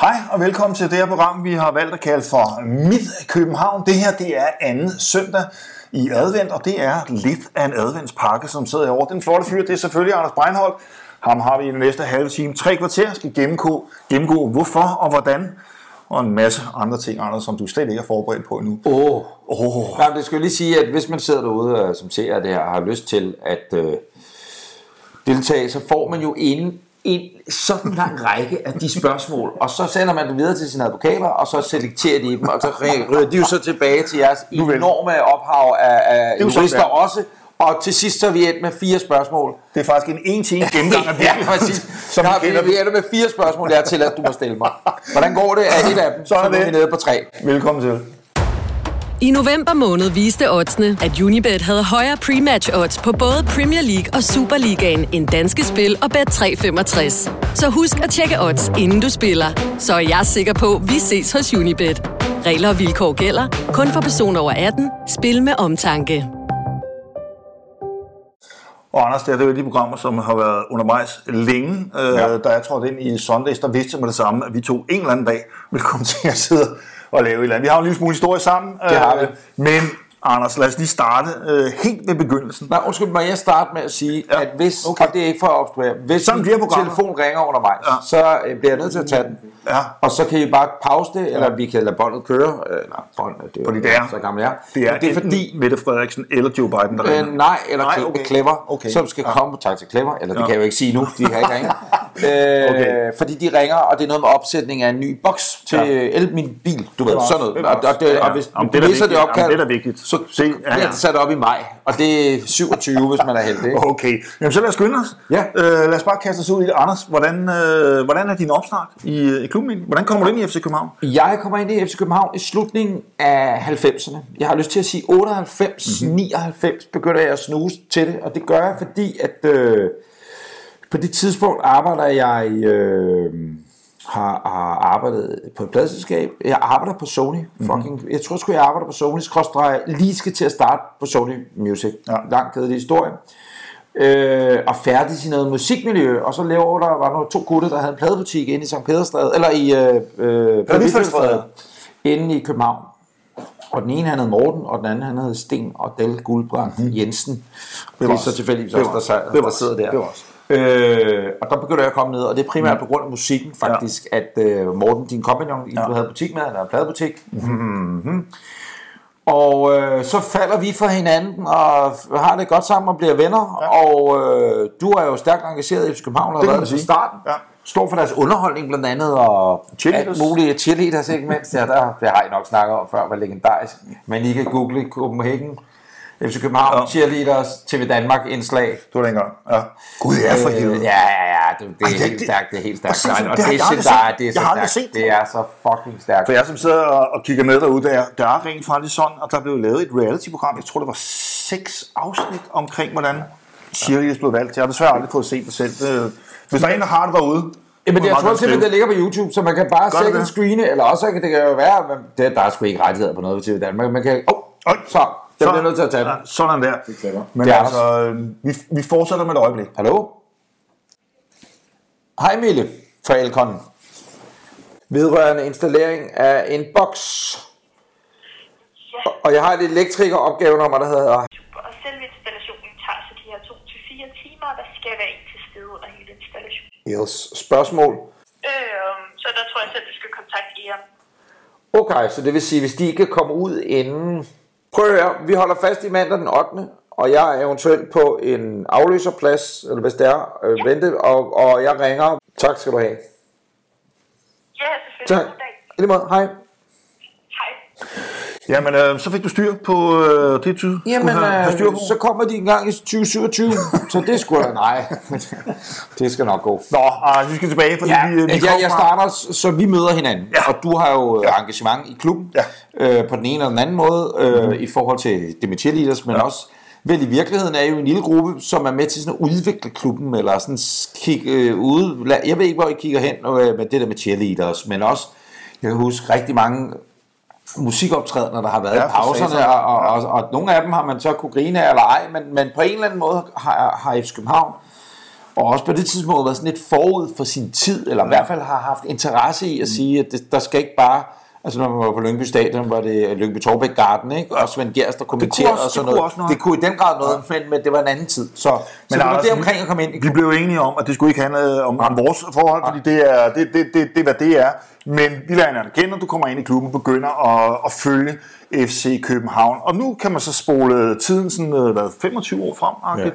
Hej og velkommen til det her program, vi har valgt at kalde for Midt København. Det her det er anden søndag i advent, og det er lidt af en adventspakke, som sidder over. Den flotte fyr, det er selvfølgelig Anders Breinholt. Ham har vi i den næste halve time. Tre kvarter skal gennemgå, gennemgå hvorfor og hvordan, og en masse andre ting, Anders, som du slet ikke er forberedt på endnu. Åh, oh. Oh, Nej, det skal lige sige, at hvis man sidder derude, øh, som ser det her, og har lyst til at øh, deltage, så får man jo en, en sådan lang række af de spørgsmål, og så sender man det videre til sine advokater, og så selekterer de dem, og så ryger de jo så tilbage til jeres enorme ophav af, af jurister er. også, og til sidst så er vi endt med fire spørgsmål. det er faktisk en en til en gennemgang af ja, præcis. som Så vi vi, ender med fire spørgsmål, jeg har tilladt, du må stille mig. Hvordan går det af et af dem? Sådan er så er vi nede på tre. Velkommen til. I november måned viste oddsene, at Unibet havde højere pre-match odds på både Premier League og Superligaen end danske spil og Bet365. Så husk at tjekke odds, inden du spiller. Så er jeg sikker på, at vi ses hos Unibet. Regler og vilkår gælder. Kun for personer over 18. Spil med omtanke. Og Anders, det er jo de programmer, som har været undervejs længe. Ja. Øh, da jeg trådte ind i Sundays, der vidste jeg med det samme, at vi to en eller anden dag ville komme til at sidde og lave et eller andet. Vi har jo en lille smule historie sammen. Det har vi. øh, Men Anders, lad os lige starte øh, helt ved begyndelsen. Nej, undskyld, må jeg starte med at sige, Ja, at hvis, okay. og det er ikke for at obstruere, hvis Sådan bliver telefon ringer undervejs, Ja. så øh, bliver jeg nødt til at tage den. Ja. Og så kan I bare pause det, eller vi kan lade båndet køre. Øh, nej, båndet, det er Fordi det er- så gammel jeg. Det er, Men det er fordi, Mette Frederiksen eller Joe Biden, der øh, ringer. nej, eller Nej, okay. Clever, Okay. som skal Ja. komme, tak til Clever, eller det Ja. kan jeg jo ikke sige nu, de kan ikke ringe. øh, Okay. Fordi de ringer, og det er noget med opsætning af en ny boks til Ja. ja. el, min bil, du ved, sådan noget. Og, og, det, ja. og hvis Jamen, du det er vigtigt. opkald, det er vigtigt. Så, så ja, bliver det sat op i maj, og det er 27, hvis man er heldig. ikke? Okay, Jamen, så lad os skynde os. Ja. Øh, lad os bare kaste os ud i det. Anders, hvordan, øh, hvordan er din opstart i, i klubben? Hvordan kommer du ind i FC København? Jeg kommer ind i FC København i slutningen af 90'erne. Jeg har lyst til at sige 98, mm-hmm. 99 begynder jeg at snuse til det, og det gør jeg, fordi at øh, på det tidspunkt arbejder jeg øh, har, har arbejdet på et pladselskab. Jeg arbejder på Sony. Fucking, mm-hmm. Jeg tror sgu, jeg arbejder på Sony. Skråstreg, lige skal til at starte på Sony Music. Ja. Lang kedelig historie. Øh, og færdig i noget musikmiljø, og så laver der var der to gutter, der havde en pladebutik inde i St. Pederstræde, eller i øh, øh, inde i København. Og den ene han hed Morten, og den anden han hed Sten og Del Guldbrand Jensen. Det, var det er så tilfældigvis også, der, der, der sidder der. Det var. Øh, og der begynder jeg at komme ned, og det er primært på grund af musikken faktisk, ja. at øh, Morten, din kompagnon, ja. du havde butik med, han havde en pladebutik. Mm-hmm. Og øh, så falder vi for hinanden og har det godt sammen og bliver venner. Ja. Og øh, du er jo stærkt engageret i FC København og har været det fra starten. Ja. Står for deres underholdning blandt andet og alt muligt cheerleaders ikke mindst. Ja, der, det har I nok snakket om før, var legendarisk. Men I kan google Copenhagen, FC København, Ja. cheerleaders, TV Danmark indslag. Det var dengang. Ja. Gud, ja, for helvede. Øh, ja, ja, ja, det, det er det- helt det- stærkt, det er helt stærkt. Og det har det, jeg aldrig der er, det er Jeg så stærkt. set det. Det er så fucking stærkt. For jeg som sidder og, og kigger med derude, der, der er rent faktisk sådan, at der blev lavet et reality-program. Jeg tror, det var seks afsnit omkring, hvordan cheerleaders blev valgt. Jeg har desværre aldrig fået set det selv. Det, hvis der er en, der har det derude, Jamen, jeg tror godt simpelthen, det ligger på YouTube, så man kan bare det en det? screene, eller også kan det kan jo være, men det, der er sgu ikke rettigheder på noget ved TV Danmark. Man kan, oh, Øj, så, jeg bliver nødt til at tage den. Sådan der. Men Det er altså, øh, vi, vi fortsætter med et øjeblik. Hallo? Hej Mille fra Elkon. Vedrørende installering af en boks. Og- Og jeg har et elektrikeropgavenummer, der hedder Og selve installationen tager så de her 2-4 timer, og der skal være en til stede under hele installationen. Yes. Spørgsmål. Øhm, så der tror jeg selv, du skal kontakte Eon. Okay, så det vil sige, hvis de ikke kan komme ud inden... Prøv at høre, vi holder fast i mandag den 8. Og jeg er eventuelt på en afløserplads, eller hvis det er, øh, vente, og, og jeg ringer. Tak skal du have. Ja, selvfølgelig. Tak. I lige måde. Hej. Jamen, øh, så fik du styr på øh, det, du Jamen, have, have styr øh, på. så kommer de en gang i 2027, så det skulle da nej. det skal nok gå. Nå, ah, vi skal tilbage, fordi Ja, vi, vi jeg, kom jeg starter, så vi møder hinanden, Ja. ja. og du har jo ja. engagement i klubben, Ja. øh, på den ene eller den anden måde, øh, mm. i forhold til det med cheerleaders, men ja. også, vel i virkeligheden er jo en lille gruppe, som er med til sådan at udvikle klubben, eller sådan kigge øh, ude, jeg ved ikke, hvor I kigger hen øh, med det der med cheerleaders, men også, jeg kan huske rigtig mange musikoptrædener, der har været Ja, i pauserne, og, og, og, og nogle af dem har man så kunne grine af eller ej, men, men på en eller anden måde har, har FC København og også på det tidspunkt været sådan lidt forud for sin tid, eller i hvert fald har haft interesse i at sige, at det, der skal ikke bare Altså når man var på Lyngby Stadion, var det Lyngby Torbæk Garden, ikke? Og Svend Gers, der kommenterede også- og sådan det kunne noget. noget. Det kunne i den grad noget, men, men det var en anden tid. Så, men så det var det omkring at komme ind Vi blev enige om, at det skulle ikke handle om, om vores forhold, fordi det er, det, det, det, det hvad det er. Men vi lader hinanden kende, og du kommer ind i klubben og begynder at, at følge FC København. Og nu kan man så spole tiden sådan, øh, hvad, 25 år frem, ja.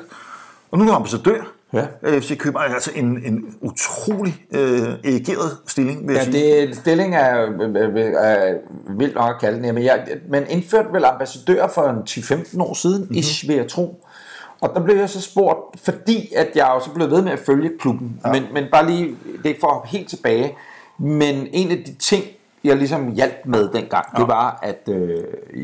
og nu er du ambassadør Ja. FC København. Altså en, en utrolig øh, erigeret stilling, vil jeg Ja, sige. det, stilling er, øh, øh, er vildt nok at kalde den men jeg, man indførte vel ambassadør for en 10-15 år siden, Mhm. mm-hmm. ish, vil jeg tro. Og der blev jeg så spurgt, fordi at jeg også blev ved med at følge klubben, ja. men, men bare lige, det er ikke for at hoppe helt tilbage, men en af de ting, jeg ligesom hjalp med dengang, ja. det var, at øh,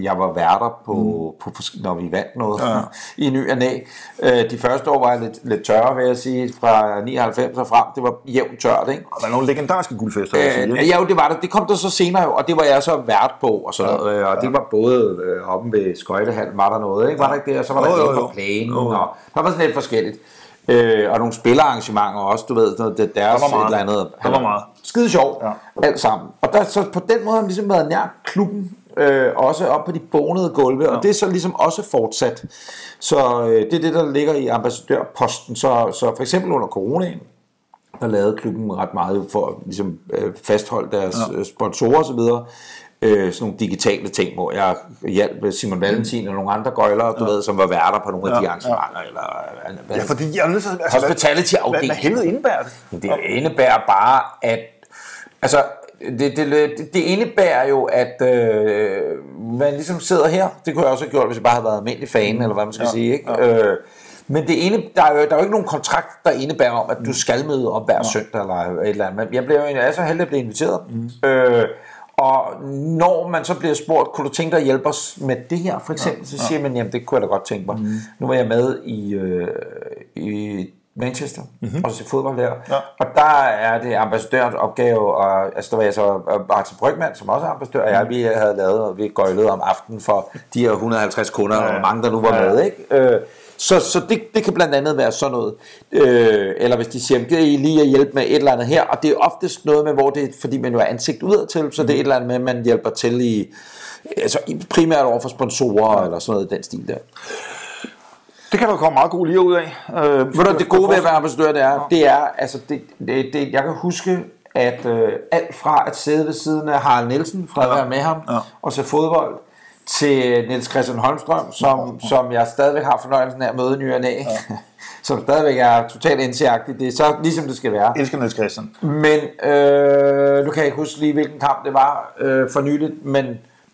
jeg var værter på, mm. på, fors- når vi vandt noget ja. i ny og næ. Øh, de første år var jeg lidt, lidt tørre, vil jeg sige, fra 99 og frem, det var jævnt tørt, ikke? Og der er nogle legendariske guldfester, vil jeg sige. Øh, ikke? ja, jo, det var det. Det kom der så senere og det var jeg så vært på, og sådan noget. øh, Og det var både øh, oppe ved Skøjtehallen, var der noget, ikke? Var der ikke det? Og så var der Jo, jo, noget jo. på plænen, Jo, jo. og der var sådan lidt forskelligt. Øh, og nogle spillerarrangementer også, du ved, noget, det, deres Der var meget. et eller andet. Der var meget. Skide sjovt, Ja. alt sammen. Og der, så på den måde har man ligesom været nær klubben, øh, også op på de bonede gulve, ja. og det er så ligesom også fortsat. Så øh, det er det, der ligger i ambassadørposten. Så, så for eksempel under coronaen, der lavede klubben ret meget for at ligesom, øh, fastholde deres ja. sponsorer osv. Øh, sådan nogle digitale ting, hvor jeg hjalp Simon Valentin og nogle andre gøjlere, du ved, som var værter på nogle af de Ja, arrangementer. Eller, hvad, Ja, fordi jeg er nødt til. Altså, hvad- Hospitality-afdeling. Hvad, hvad helvede indebærer det? det indebærer bare, at altså, det, det, det, indebærer jo, at øh, man ligesom sidder her. Det kunne jeg også have gjort, hvis jeg bare havde været almindelig fan, eller hvad man skal ja, sige. Ikke? Ja. Øh, men det ene, der, er jo, der er jo ikke nogen kontrakt, der indebærer om, at du skal møde op hver ja. søndag eller et eller andet. Men jeg blev jo jeg er så heldig at blive inviteret. Mm. Øh, og når man så bliver spurgt, kunne du tænke dig at hjælpe os med det her, for eksempel, så siger man, jamen det kunne jeg da godt tænke mig. Mm. Nu var jeg med i, øh, i Manchester, mm-hmm. og se fodbold der. Ja. Og der er det ambassadørens opgave, og altså der var jeg så og Martin Brygman, som også er ambassadør, og jeg, vi havde lavet, vi gøjlede om aftenen for de her 150 kunder, ja. og hvor mange der nu var Ja. med, ikke? Øh, så, så det, det kan blandt andet være sådan noget. Øh, eller hvis de siger, gider I lige at hjælpe med et eller andet her, og det er oftest noget med, hvor det er, fordi man jo er ansigt udad til, så det er et eller andet med, man hjælper til i, altså primært over for sponsorer, eller sådan noget i den stil der. Det kan der komme meget god lige ud af. Øh, Ved du, det gode ved at være ambassadør, det er, det er, altså, det, det, det, jeg kan huske, at øh, alt fra at sidde ved siden af Harald Nielsen, fra at Ja. være med ham, Ja. og se fodbold, til Niels Christian Holmstrøm, som, som jeg stadigvæk har fornøjelsen af at møde ny og næ, som stadigvæk er totalt indsigagtig. Det er så ligesom det skal være. elsker Niels Christian. Men øh, nu kan jeg ikke huske lige, hvilken kamp det var øh, for nyligt, men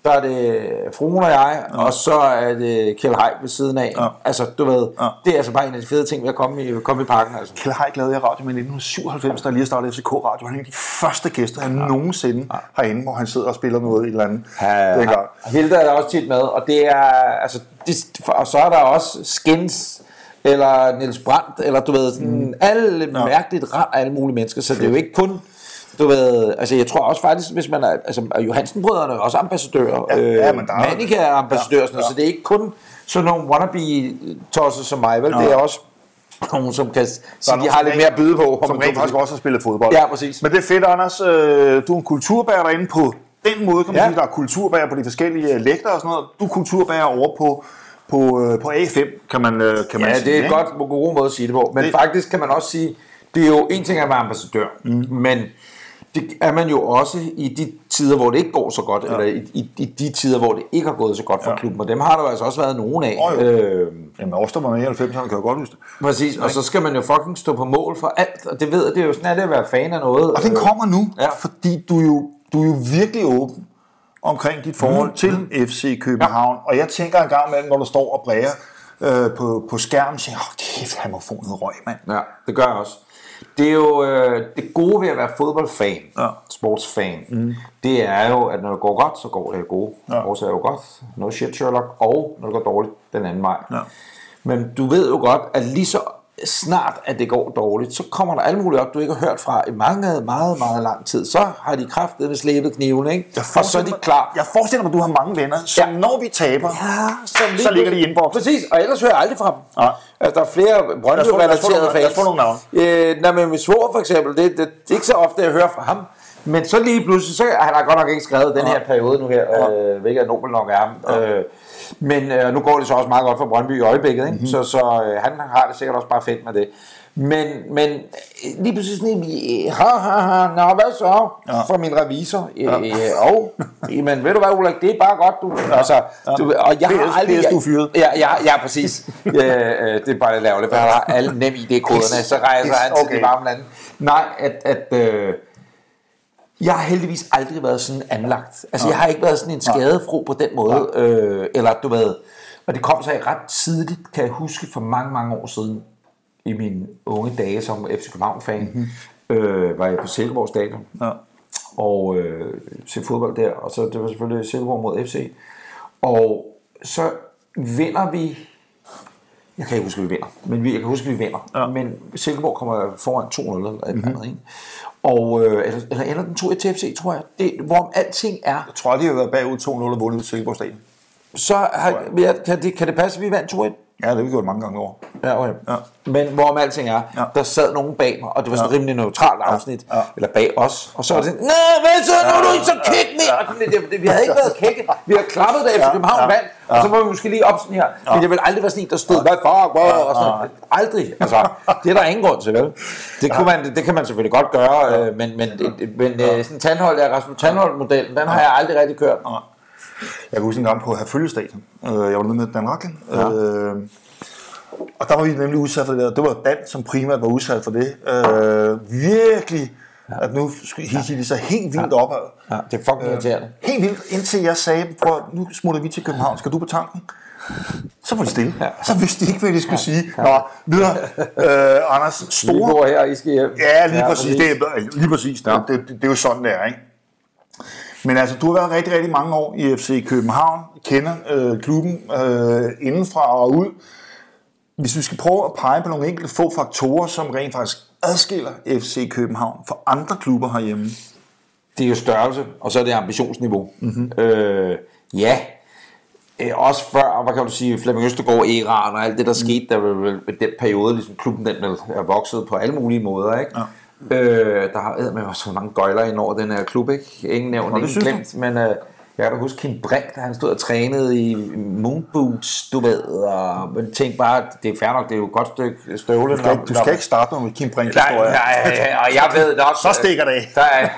der er det fruen og jeg, ja. og så er det Kjell Haik ved siden af. Ja. Altså, du ved, Ja. det er altså bare en af de fede ting ved at komme i, komme i parken. Altså. Kjell Haik lavede jeg radio med i 1997, da jeg lige startede FCK Radio. Han er en af de første gæster, han ja. nogensinde herinde, hvor han sidder og spiller noget i eller andet. Ja, dengang. Hilda er der også tit med, og det er, altså, det, og så er der også Skins, eller Niels Brandt, eller du ved, sådan mm. alle ja. mærkeligt alle mulige mennesker, så det er jo ikke kun, du ved, altså jeg tror også faktisk, hvis man er, altså Johansen brødrene er også ambassadører, Ja, ja, men der er- Manika er ambassadør, Ja, sådan noget, ja. så det er ikke kun sådan nogle wannabe-tosser som mig, vel, det er også nogen, som kan sige, de har lidt mere at byde på. om Som rent faktisk også har spillet fodbold. Ja, præcis. Men det er fedt, Anders. Øh, Du er en kulturbærer derinde på den måde, kan man Ja. sige. Der er kulturbærer på de forskellige øh, lægter og sådan noget. Du er kulturbærer over på, på, øh, på A5, kan man, øh, kan man Ja, sige. det er et godt, god måde at sige det på. Men det... faktisk kan man også sige, det er jo en ting at være ambassadør, mm. men det er man jo også i de tider, hvor det ikke går så godt, ja. eller i, i, i de tider, hvor det ikke har gået så godt for Ja. klubben, og dem har der jo altså også været nogen af. Åh, jo. øh, Jamen, os, der var med i 90'erne, kan jo godt huske det. præcis, og så skal man jo fucking stå på mål for alt, og det ved jeg, det er jo sådan, at det at være fan af noget. Og den kommer nu, Ja. fordi du er, jo, du er jo virkelig åben omkring dit forhold mm. til FC København. Ja. Og jeg tænker en gang imellem, når du står og bræger øh, på, på skærmen, siger, åh, kæft, han må få noget røg, mand. Ja, det gør jeg også. Det er jo øh, det gode ved at være fodboldfan, Ja. sportsfan, mm. det er jo, at når det går godt, så går det gode. Ja. Også er jo godt. No shit, Sherlock. Og når det går dårligt, den anden vej. Ja. Men du ved jo godt, at lige så snart, at det går dårligt, så kommer der alle mulige op, du ikke har hørt fra i mange, meget, meget lang tid. Så har de kraftet med slæbet kniven, ikke? Jeg og så er de klar. Jeg forestiller mig, at du har mange venner, som Ja. når vi taber, Ja, lige så ligger de i inbox. Præcis, og ellers hører jeg aldrig fra dem. Nej. Altså, der er flere Brøndby-relaterede nogle- lad os få nogle navne. Øh, nej, men min svor for eksempel, det, det, det, er ikke så ofte, jeg hører fra ham. Men så lige pludselig, så han har godt nok ikke skrevet den her periode nu her, øh, hvilket er nobel nok er. Øh, men øh, nu går det så også meget godt for Brøndby i øjeblikket, ikke? Mhm. Mm-hmm. så, så øh, han har det sikkert også bare fedt med det. Men, men øh, lige pludselig sådan en, øh, ha, ha, ha, nå, hvad så? Ja. For min revisor. Ja. Øh, og, men ved du hvad, Ulrik, det er bare godt, du. Ja. Altså, du og jeg PS, har aldrig... PS, du fyret. Ja, ja, ja præcis. øh, det er bare lidt lavligt, for han har alle nem ID-koderne, så rejser han til okay. de varme lande. Nej, at, at øh, jeg har heldigvis aldrig været sådan anlagt. Altså, jeg har ikke været sådan en skadefro på den måde. Øh, eller du ved, og det kom så ret tidligt, kan jeg huske, for mange, mange år siden, i mine unge dage som FC København-fan, mm-hmm. øh, var jeg på Silkeborg Stadion Ja. og øh, se fodbold der, og så det var selvfølgelig Silkeborg mod FC. Og så vinder vi, jeg kan ikke huske, at vi vinder, men vi, jeg kan huske, at vi vinder. Ja. Men Silkeborg kommer foran 2-0 eller et mm-hmm. andet, ikke? Og, øh, eller, eller ender den 2-1 til FC, tror jeg. Det, hvorom alting er, Jeg tror, de har været bagud 2-0 og vundet Silkeborg Stadion. så har, ja, kan, det, kan det passe, at vi vandt 2-1? Ja, det har vi gjort mange gange over. Ja, okay. Ja. Men hvorom alting er, Ja. ja. der sad nogen bag mig, og det var sådan et rimelig neutralt afsnit, Ja. eller bag os, og så var det sådan, nej, hvad så, nu er du ikke så kæk mere, og det, det, det, vi havde ikke været kække, vi havde klappet da efter Ja. København Ja. vand, og så var vi måske lige op sådan her, men jeg vil aldrig være sådan en, der stod, hvad fuck, hvad, og sådan noget. Aldrig, altså, det er der ingen grund til, vel? Det, kunne man, det kan man selvfølgelig godt gøre, øh, men, men, men øh, sådan en tandhold, der Rasmus Tandhold-modellen, den har jeg aldrig rigtig kørt. Jeg kan huske en gang på Herfølge Stadion. Øh, Jeg var nede med Dan Racklin. Ja. Øh, og der var vi nemlig udsat for det der. Det var Dan, som primært var udsat for det. Øh, virkelig, at nu hisser de sig helt vildt op. Ja, det er fucking irriterende. Helt vildt, indtil jeg sagde, prøv, nu smutter vi til København, skal du på tanken? Så var de stille. Ja. Så vidste de ikke, hvad de skulle sige. Nå, videre. Øh, Anders, Vi store... bor her, I skal hjem. Ja, lige ja, præcis. Det er, lige præcis. Ja. Det, det, det, er jo sådan, det er, ikke? Men altså, du har været rigtig, rigtig mange år i FC København, kender øh, klubben øh, indenfra og ud. Hvis vi skal prøve at pege på nogle enkelte få faktorer, som rent faktisk adskiller FC København fra andre klubber herhjemme. det er jo størrelse, og så er det ambitionsniveau. Mm-hmm. Øh, ja, øh, også før, hvad kan du sige, Flemming Østergaard, Eran og alt det, der mm. skete, der vel den periode, ligesom klubben den er vokset på alle mulige måder, ikke? Ja. Øh, der har med også så mange gøjler ind over den her klub, ikke? Ingen nævnt, det ingen glemt, men øh, jeg kan da huske Kim Brink, da han stod og trænede i moonboots, du ved, og man tænkte bare, det er fair nok, det er jo et godt stykke støvle. Du skal, ikke, du skal ikke starte med Kim Brink Nej, nej, nej, og jeg ved nok... Så stikker det. Der er,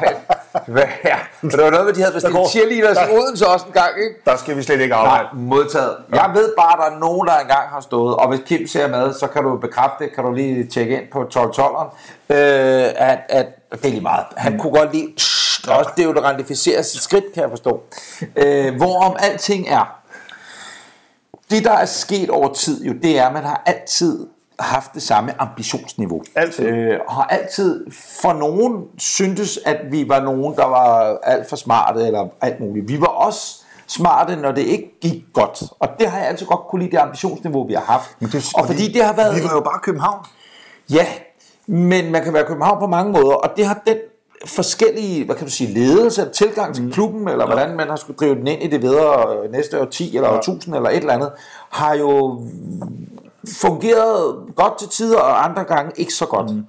ja, og det var noget med, de havde bestilt cheerleaders i Odense også en gang, ikke? Der skal vi slet ikke Nej, arbejde. modtaget. Jeg ved bare, at der er nogen, der engang har stået, og hvis Kim ser med, så kan du bekræfte det, kan du lige tjekke ind på 12-12'eren, øh, at, at det er lige meget. Han kunne godt lide også deodoranificere sit skridt, kan jeg forstå. Øh, hvorom alting er, det der er sket over tid jo, det er, at man har altid haft det samme ambitionsniveau. Altid. Øh, og har altid for nogen syntes, at vi var nogen, der var alt for smarte eller alt muligt. Vi var også smarte, når det ikke gik godt. Og det har jeg altid godt kunne lide, det ambitionsniveau, vi har haft. Men det, og fordi det har været... Vi var jo bare København. Ja, men man kan være København på mange måder, og det har den forskellige, hvad kan du sige, ledelse, tilgang til klubben, eller hvordan man har skulle drive den ind i det videre næste år 10 eller år 1000 eller et eller andet, har jo fungeret godt til tider, og andre gange ikke så godt. Mm.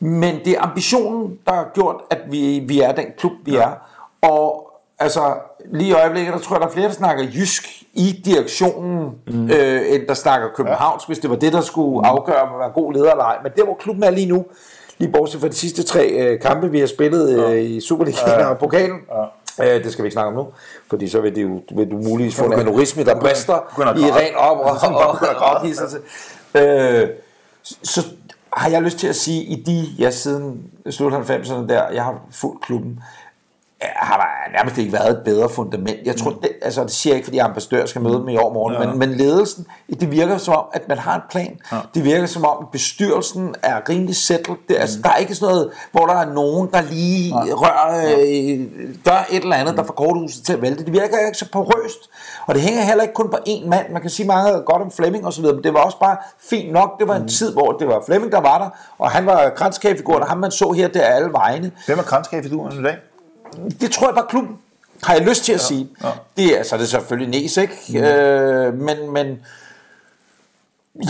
Men det er ambitionen, der har gjort, at vi, vi er den klub, vi ja. er. Og altså, lige i øjeblikket, der tror jeg, der er flere, der snakker jysk i direktionen, mm. øh, end der snakker Københavns, ja. hvis det var det, der skulle afgøre, om man var en god leder eller ej. Men der, hvor klubben er lige nu, lige bortset fra de sidste tre øh, kampe, vi har spillet øh, i Superligaen og pokalen, ja. Øh, det skal vi ikke snakke om nu, fordi så vil, det jo, vil du muligvis få en aneurisme, der brister i ren op og, og, og, og. Øh, så har jeg lyst til at sige, i de, ja, siden slut 90'erne der, jeg har fulgt klubben, har der nærmest ikke været et bedre fundament. Jeg tror, det, altså det siger jeg ikke, fordi ambassadør skal møde dem i år morgen, ja. men, men ledelsen, det virker som om, at man har en plan. Ja. Det virker som om, at bestyrelsen er rimelig settled. Det, altså, Der er ikke sådan noget, hvor der er nogen, der lige ja. rører, øh, gør et eller andet, der får korthuset til at vælte. Det virker ikke så porøst. Og det hænger heller ikke kun på én mand. Man kan sige meget godt om Flemming og så videre, men det var også bare fint nok. Det var en mm. tid, hvor det var Flemming, der var der, og han var kranskagefiguren, og ham man så her der alle vegne. Hvem er kranskagefiguren i dag? Det tror jeg bare klubben, har jeg lyst til at ja, sige. Ja. Det er, så er det selvfølgelig Næs, ikke? Mm. Øh, men, men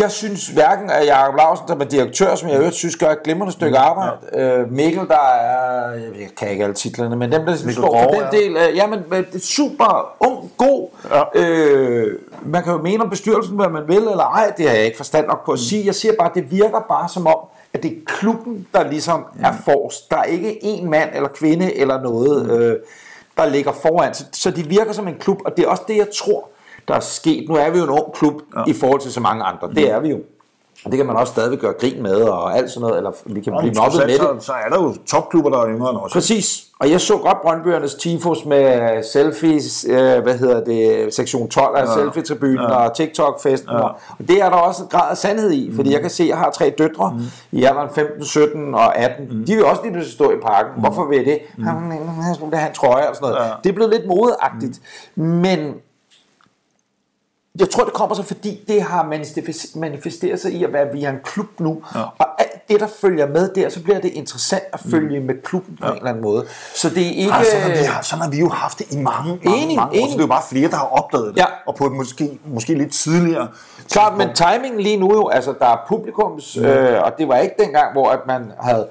jeg synes hverken at Jacob Lausen, der er direktør, som jeg øvrigt synes gør et glimrende stykke mm. arbejde, ja. øh, Mikkel, der er, jeg kan ikke alle titlerne, men dem, der ligesom står for den ja. del, øh, jamen, det er super ung, god. Ja. Øh, man kan jo mene om bestyrelsen, hvad man vil, eller ej, det har jeg ikke forstand nok på at mm. sige. Jeg siger bare, det virker bare som om, at det er klubben, der ligesom mm. er forrest. Der er ikke en mand eller kvinde eller noget, mm. øh, der ligger foran. Så, så de virker som en klub, og det er også det, jeg tror, der er sket. Nu er vi jo en ung klub ja. i forhold til så mange andre. Det er vi jo. Og det kan man også stadigvæk gøre grin med, og alt sådan noget, eller vi kan blive mobbet med det. Så er der jo topklubber, der er yngre end os. Præcis, og jeg så godt Brøndbyernes tifos med selfies, øh, hvad hedder det, sektion 12 af ja. selfie-tribunen ja. og TikTok-festen. Ja. Og det er der også en grad af sandhed i, fordi mm. jeg kan se, at jeg har tre døtre mm. i alderen 15, 17 og 18. Mm. De vil også lige pludselig stå i parken. Mm. Hvorfor vil det? Mm. Han, han, han, han, han trøje og sådan noget. Ja. Det er blevet lidt modeagtigt. Mm. Men jeg tror, det kommer så, fordi det har manifesteret sig i at være via en klub nu. Ja. Og alt det, der følger med der, så bliver det interessant at følge mm. med klubben på ja. en eller anden måde. Så det er ikke... Altså, sådan, har vi, sådan har vi jo haft det i mange, mange, enig, mange år. Så det er jo bare flere, der har opdaget det. Ja. Og på et måske, måske lidt tidligere. Klart, men timingen lige nu jo, altså der er publikums, ja. øh, og det var ikke dengang, hvor at man havde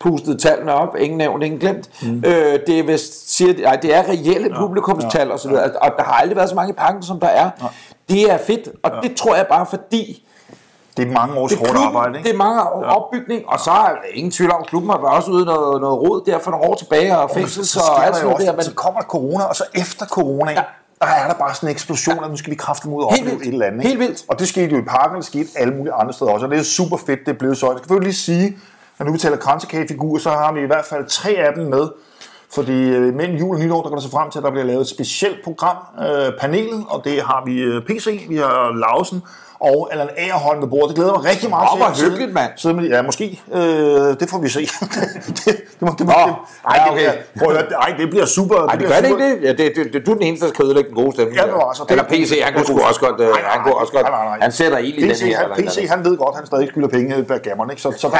pustet tallene op, ingen nævnt, ingen glemt. Mm. Øh, det er vist, siger, ej, det er reelle ja, publikumstal ja, og så videre, ja. og der har aldrig været så mange pakker, som der er. Ja. Det er fedt, og ja. det tror jeg bare fordi, det er mange års hårdt arbejde, ikke? Det er mange år ja. opbygning, og så er ingen tvivl om, klubben har også ude noget, noget råd der for nogle år tilbage, og fængsel, så, så, så, alt sådan der. Men... Så kommer corona, og så efter corona, ja. der er der bare sådan en eksplosion, ja. at nu skal vi kræfte mod at opleve et eller andet. Ikke? Helt vildt. Og det skete jo i parken, det skete alle mulige andre steder også, og det er super fedt, det er blevet så. Jeg skal lige sige, når nu vi taler kransekagefigurer, så har vi i hvert fald tre af dem med. Fordi øh, mellem jul og nytår, der går der så frem til, at der bliver lavet et specielt program, øh, panelet, og det har vi øh, PC, vi har Lausen, og Allan Agerholm ved bordet. Det glæder mig rigtig meget til. Åh, hvor hyggeligt, mand. Sidde med, ja, måske. Øh, det får vi se. det, det, må, det, må, det, ej, okay. Prøv at, ej, det bliver super. Ej, det, det gør det ikke det? Ja, det, det, det, du er den eneste, der skal ødelægge den gode stemning. Ja, det var altså. Eller PC, han kunne sgu også godt. Nej, han kunne også godt. Han sætter ild i den her. Han, PC, han ved godt, han stadig skylder penge bag gammeren, ikke? Så, så der,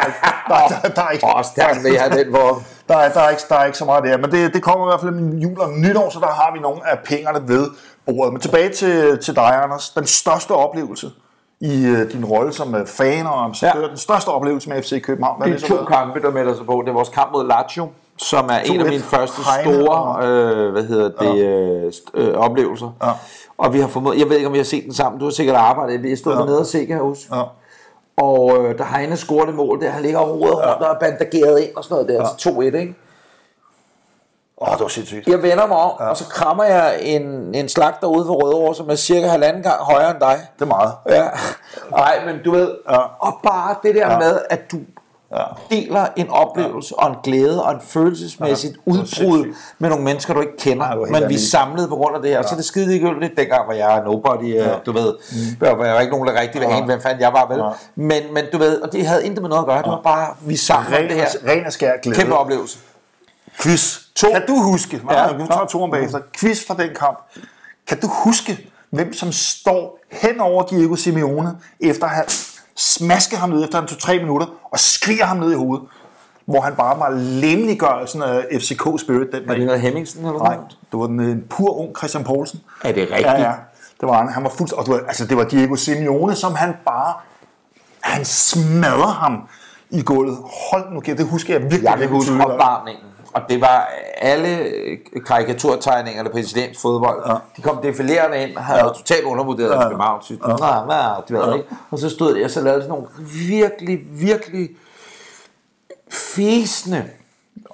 der, der, der, er ikke... Åh, stærkt vil jeg have den hvor... Der er, der, er ikke, der er ikke så meget der, men det, det kommer i hvert fald med jul og nytår, så der har vi nogle af pengene ved bordet. Men tilbage til, til dig, Anders. Den største oplevelse, i uh, din rolle som uh, fan og ambassadør. Ja. Den største oplevelse med FC København. Hvad det er to kampe, der melder sig på. Det er vores kamp mod Lazio, som er en af mine første store øh, hvad hedder det, ja. øh, oplevelser. Ja. Og vi har formået, jeg ved ikke, om vi har set den sammen. Du har sikkert arbejdet. Vi stod ja. dernede og se, kan jeg huske. Ja. Og øh, der Heine scoret et mål der. Han ligger og roder ja. rundt og er bandageret ind og sådan noget der. Ja. Til 2-1, ikke? Åh, oh, det var sindssygt. Jeg vender mig om, ja. og så krammer jeg en, en slagter ude for Rødovre, som er cirka halvanden gang højere end dig. Det er meget. Ja. Nej, men du ved, ja. og bare det der ja. med, at du ja. deler en oplevelse ja. og en glæde og en følelsesmæssigt ja. udbrud med nogle mennesker, du ikke kender, ja, men vi er samlet på grund af det her. Ja. Så det skide ikke lidt dengang, hvor jeg er nobody, ja. du ved, mm. der var ikke nogen, der rigtig ja. hvem fanden jeg var, vel? Ja. Men, men du ved, og det havde intet med noget at gøre, det var bare, vi sammen det her. Ren og skær glæde. Kæmpe oplevelse. Quiz. To. Kan du huske, ja, nu tager to om bagefter, quiz fra den kamp. Kan du huske, hvem som står hen over Diego Simeone, efter at have smasket ham ned efter en 2-3 minutter, og skriger ham ned i hovedet? Hvor han bare var lemliggørelsen af FCK Spirit den Var det noget Hemmingsen eller Nej, det var den en pur ung Christian Poulsen. Er det rigtigt? Ja, ja. Det var han. Han var fuldt, og det var, altså det var Diego Simeone, som han bare, han smadrer ham i gulvet. Hold nu, det husker jeg virkelig. Jeg kan huske opvarmningen og det var alle karikaturtegningerne på italiensk fodbold. Ja. De kom defilerende ind og havde ja. totalt undervurderet ja. København. Ja. Ja. Du ved, ikke? Og så stod jeg, så lavede sådan nogle virkelig, virkelig fæsende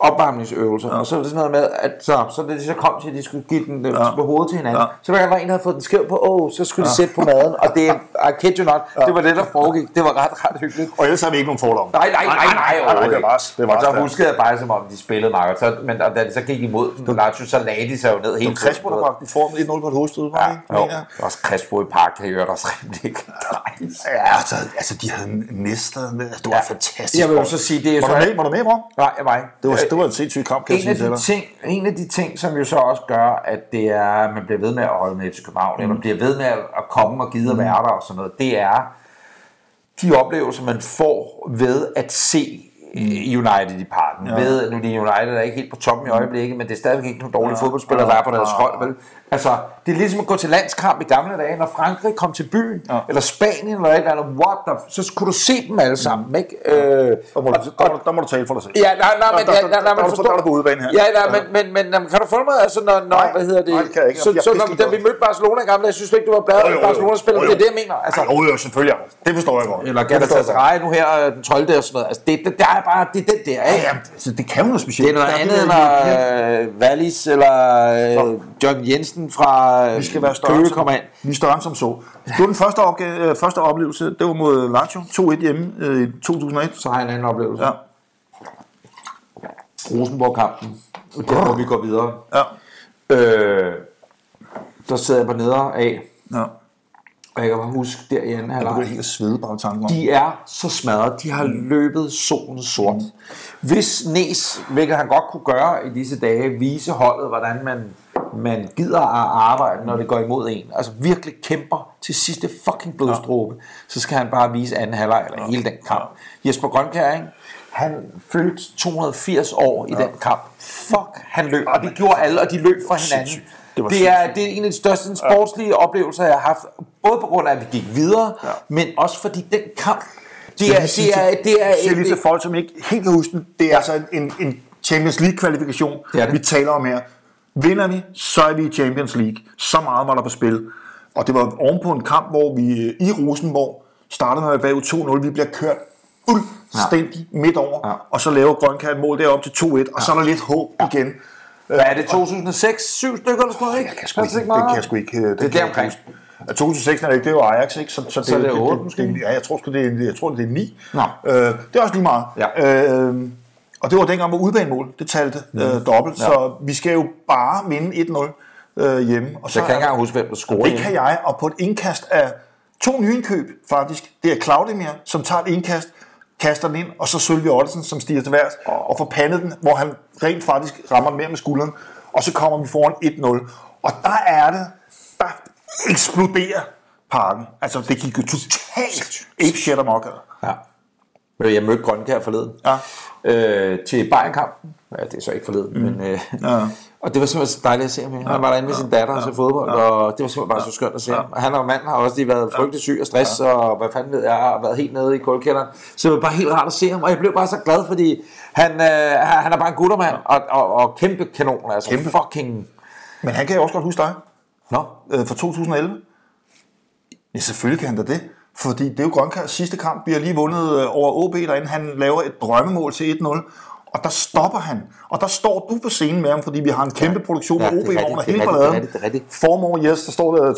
opvarmningsøvelser, ja. og så var det sådan noget med, at så, så da de så kom til, at de skulle give den ja. på hovedet til hinanden, ja. så hver gang der var en, der havde fået den skæv på, åh, så skulle de sætte på maden, og det, I kid you not, det var det, der foregik. Det var ret, ret hyggeligt. Og ellers har vi ikke nogen fordomme. Nej, nej, nej, nej, nej, nej, det var. Det var Og så huskede jeg bare, som om de spillede meget, så, men og da de så gik imod den, Lazio, så lagde de sig jo ned Det helt var Crespo, der bragte form 1-0 på et hovedstød, var det Ja, ikke? jo. Også Crespo i park, kan gjorde også rimelig. Ja, altså, altså de havde med. Det var Ja. fantastisk. Jeg vil jo så sige, det er Var så... du med, var du med, bror? Nej, jeg var ikke. Det var, det var en sindssyg kamp, kan jeg en af, sige til de ting, en af de ting, som jo så også gør, at det er, at man bliver ved med at holde med FC København, mm. eller bliver ved med at komme og gide at være der og sådan noget, det er de oplevelser, man får ved at se United i parken. Ja. Ved, nu de United er ikke helt på toppen i øjeblikket, men det er stadigvæk ikke nogle dårlige ja. fodboldspillere, der er på deres hold. Vel? Altså, det er ligesom at gå til landskamp i gamle dage, når Frankrig kom til byen, ja. eller Spanien eller et eller andet, what the, så kunne du se dem alle sammen, ikke? Øh, Der må, du, der, der må du tale for dig selv. Ja, nej, nej, men, Der- ja, der- der- men der- forstår der er på udebane her. Ja, nej, men, men, men, kan du følge mig? Altså, når, når Nej, hvad hedder det? nej, det kan jeg ikke. Så, Jeg- så når, da vi mødte Barcelona i gamle dage, synes du ikke, du var bladet jo. Barcelona-spiller? Det er det, jeg mener. Altså, Jo, jo, selvfølgelig. Det forstår jeg godt. eller. Galatasaray nu her øh, den 12. og sådan noget. Altså, det, det, der er bare, det er den der, Ja, ikke? jamen, altså, det kan jo noget specielt. Det er noget Der andet end der- øh, Wallis eller øh, John Jensen fra øh, Vi skal være større, Køge som, kommer ind. vi er større end som så. Det var den første, opgave, øh, første oplevelse, det var mod Lazio, 2-1 hjemme øh, i 2001. Så har jeg en anden oplevelse. Ja, Rosenborg-kampen. Der hvor vi går videre. ja, Øh, der sidder jeg på neder af, ja. Og jeg kan bare huske der i anden Jeg halvleg. begynder helt at svede bare tanken om. De er så smadret. De har løbet solen sort. Hvis Næs, hvilket han godt kunne gøre i disse dage, vise holdet, hvordan man, man gider at arbejde, når det går imod en. Altså virkelig kæmper til sidste fucking blodstråbe. Så skal han bare vise anden halvleg, eller hele den kamp. Jesper Grønkær, ikke? Han fyldte 280 år i den kamp. Fuck, han løb. Og det gjorde alle, og de løb fra hinanden. Sindssygt. Det var Det er, det er en af de største sportslige oplevelser, jeg har haft. Både på grund af, at vi gik videre, Ja. men også fordi den kamp, det er, vil sige det er, det er, lige til folk, som ikke helt kan huske den. Det er altså en, en Champions League-kvalifikation, Det er det. vi taler om her. Vinder vi, så er vi i Champions League. Så meget var der på spil. Og det var ovenpå en kamp, hvor vi øh, i Rosenborg startede med bagud 2-0. Vi bliver kørt fuldstændig ja. midt over. Ja. Og så laver Grønkær et mål derop til 2-1. Og så er der lidt håb igen. Hvad er det, 2006? Syv stykker eller sådan noget, ikke? Jeg kan sgu ikke, det kan jeg sgu ikke. Det, Det er. Ja, 2006 er det ikke, det er jo Ajax, ikke? Så, så, Så er det otte, måske? Det, ja, jeg tror det er, jeg tror, det er 9. Nå. Øh, det er også lige meget. Ja. Øh, og det var dengang, hvor udbanemål, det talte øh, dobbelt. Ja. Så vi skal jo bare vinde 1-0 øh, hjemme. Og så Jeg kan ikke engang huske, hvem der scorede. det kan jeg, og på et indkast af to nye indkøb, faktisk. Det er Claudemir, som tager et indkast, kaster den ind, og så Sølvi Ottesen, som stiger til værs, og får pandet den, hvor han rent faktisk rammer mere med skulderen. Og så kommer vi foran 1-0. Og der er det, der eksploderer parken. Altså, det gik jo totalt ape shit amok. Ja. Jeg mødte Grønkær forleden. Ja. Øh, til Bayern-kampen. Ja, det er så ikke forleden, mm. men... Øh, Ja. Og det var simpelthen så dejligt at se ham. Han var derinde med sin datter og så fodbold, og det var simpelthen bare så skønt at se ham. Og han og manden har også lige været frygtelig syg og stress, og hvad fanden ved jeg, har været helt nede i kulkælderen. Så det var bare helt rart at se ham, og jeg blev bare så glad, fordi han, øh, han er bare en guttermand, og, og, og kæmpe kanon, altså Kæmpe. fucking... Men han kan jo også godt huske dig Nå, øh, fra 2011. Ja, selvfølgelig kan han da det. Fordi det er jo Grønkærs sidste kamp. Vi har lige vundet øh, over OB derinde. Han laver et drømmemål til 1-0. Og der stopper han. Og der står du på scenen med ham, fordi vi har en kæmpe produktion Ja, med det er og rigtigt, hele det er rigtigt, balladen. det er rigtigt, det er rigtigt. Formår, yes, der står der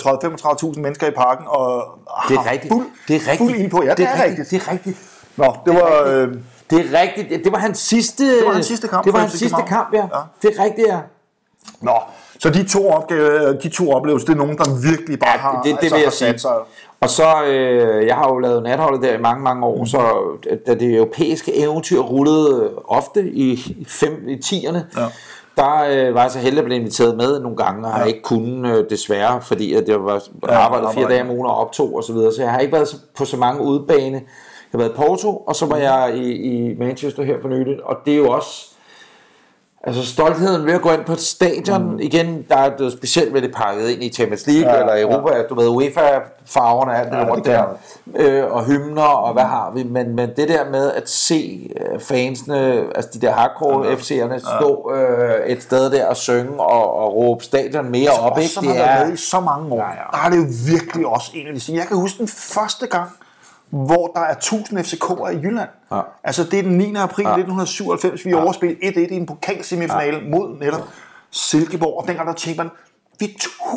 30-35.000 mennesker i parken. Og det er rigtigt. Fuld, det er rigtigt. Fuld ind på. Ja, det, er rigtigt. Det er rigtigt. Nå, det var... Øh, Det er rigtigt. Det var hans sidste... Det var hans sidste kamp Det var hans sidste kamp, ja. Ja. Det er rigtigt, ja. nå, så de to, opgave, de to oplevelser, det er nogen, der virkelig bare har, det, det altså, vil jeg sige. sat sig. Og så, øh, jeg har jo lavet natholdet der i mange, mange år, mm. så da det europæiske eventyr rullede ofte i, fem, i tierne, Ja. der øh, var jeg så heldig at blive inviteret med nogle gange, og har ikke kunnet øh, desværre, fordi at jeg var Ja, arbejdet fire dage om ugen og optog og så videre, så jeg har ikke været på så mange udbane. Jeg har været i Porto, og så var jeg i, i Manchester her for nylig, og det er jo også, Altså stoltheden ved at gå ind på et stadion, mm. igen, der er det specielt ved det pakket ind i Champions League, Ja, eller Europa, ja. du ved, UEFA-farverne, alt det Ja, det der, øh, og hymner, og hvad har vi, men, men det der med at se øh, fansene, altså de der hardcore ja, FC'erne, stå øh, et sted der og synge og, og råbe stadion mere op, ikke? som har været med i er, så mange år, Ja, ja. der er det jo virkelig også en af de ting. Jeg kan huske den første gang, hvor der er 1000 FCK'ere i Jylland. Ja. Altså, det er den 9. april ja. 1997, vi ja. overspillet 1-1 i en pokalsemifinale ja. mod netop Silkeborg, og dengang der tænkte man, vi er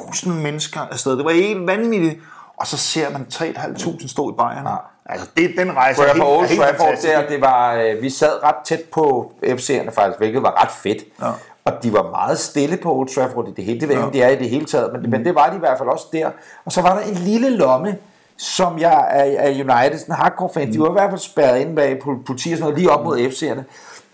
1000 mennesker afsted. Det var helt vanvittigt. Og så ser man 3.500 stå i Bayern. Ja. Altså, det, den rejse er helt, Old helt Trafford fantastisk. der, det var, øh, vi sad ret tæt på FC'erne faktisk, hvilket var ret fedt. Ja. Og de var meget stille på Old Trafford i det hele. Det ved jeg om de er i det hele taget, men, men det var de i hvert fald også der. Og så var der en lille lomme, som jeg er, er United, sådan hardcore fan, de var i hvert fald spærret inde bag pol- politi og sådan noget, lige op mod FC'erne.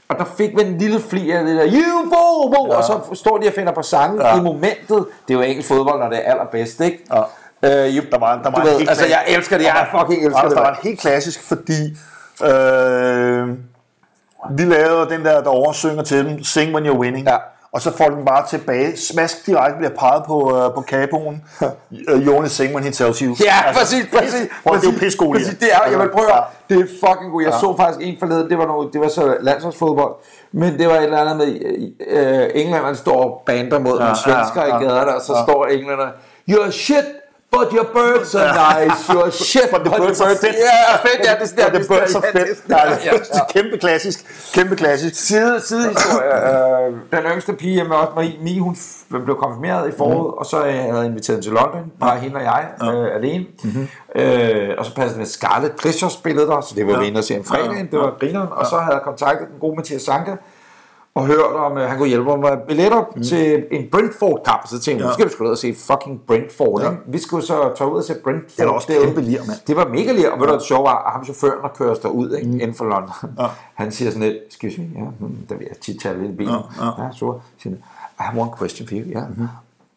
Og der fik vi en lille fli af det der, you fool, ja. og så står de og finder på sangen ja. i momentet. Det er jo engelsk fodbold, når det er allerbedst, ikke? Ja. Øh, you, Der var, der var du ved, altså jeg elsker det, jeg der fucking elsker Anders, det. Der var en helt klassisk, fordi øh, vi lavede den der, der oversynger til dem, Sing When You're Winning. Ja. Og så får den bare tilbage. Smask direkte bliver peget på, øh, på kaboen. Øh, You only sing when he tells you. Ja, præcis, præcis. Hvor det er jo præcis, pissegod præcis, det er, jeg vil prøve at Ja. det er fucking god. Jeg så faktisk en forleden, det var, noget, det var så landsholdsfodbold, men det var et eller andet med, øh, englænderne står og bander mod ja, nogle svensker ja, i gaderne, og så står englænderne, you're shit, but your birds are nice, you're shit, But the birds are fedt. Ja, fedt, ja, det er Ja, det er så fedt. Ja, det er kæmpe klassisk. Kæmpe klassisk. Side, sidehistorie. Øh, den yngste pige hjemme også, Marie, Mie, hun blev konfirmeret i foråret, og så øh, havde jeg inviteret hende til London, bare hende og jeg, øh, alene. Mm-hmm. Øh, og så passede det Scarlett Pleasure spillede der, så det var vi inde og se en fredag, det var grineren. Og så havde jeg kontaktet den gode Mathias Sanka, og hørt om, at han kunne hjælpe mig med billetter mm. til en Brentford-kamp. Så tænkte jeg, nu skal vi sgu ud og se fucking Brentford. Ja. Ikke? Vi skulle så tage ud og se Brentford. Det da også kæmpe lir, mand. Det var mega lir, og ved du, det sjove var, at ham chaufføren, der kører os derud, ikke, mm. inden for London, ja. han siger sådan lidt, excuse me, ja, hmm, der vil jeg tit tage lidt i bilen. Ja, ja. ja så siger I have one question for you, ja. Mm-hmm.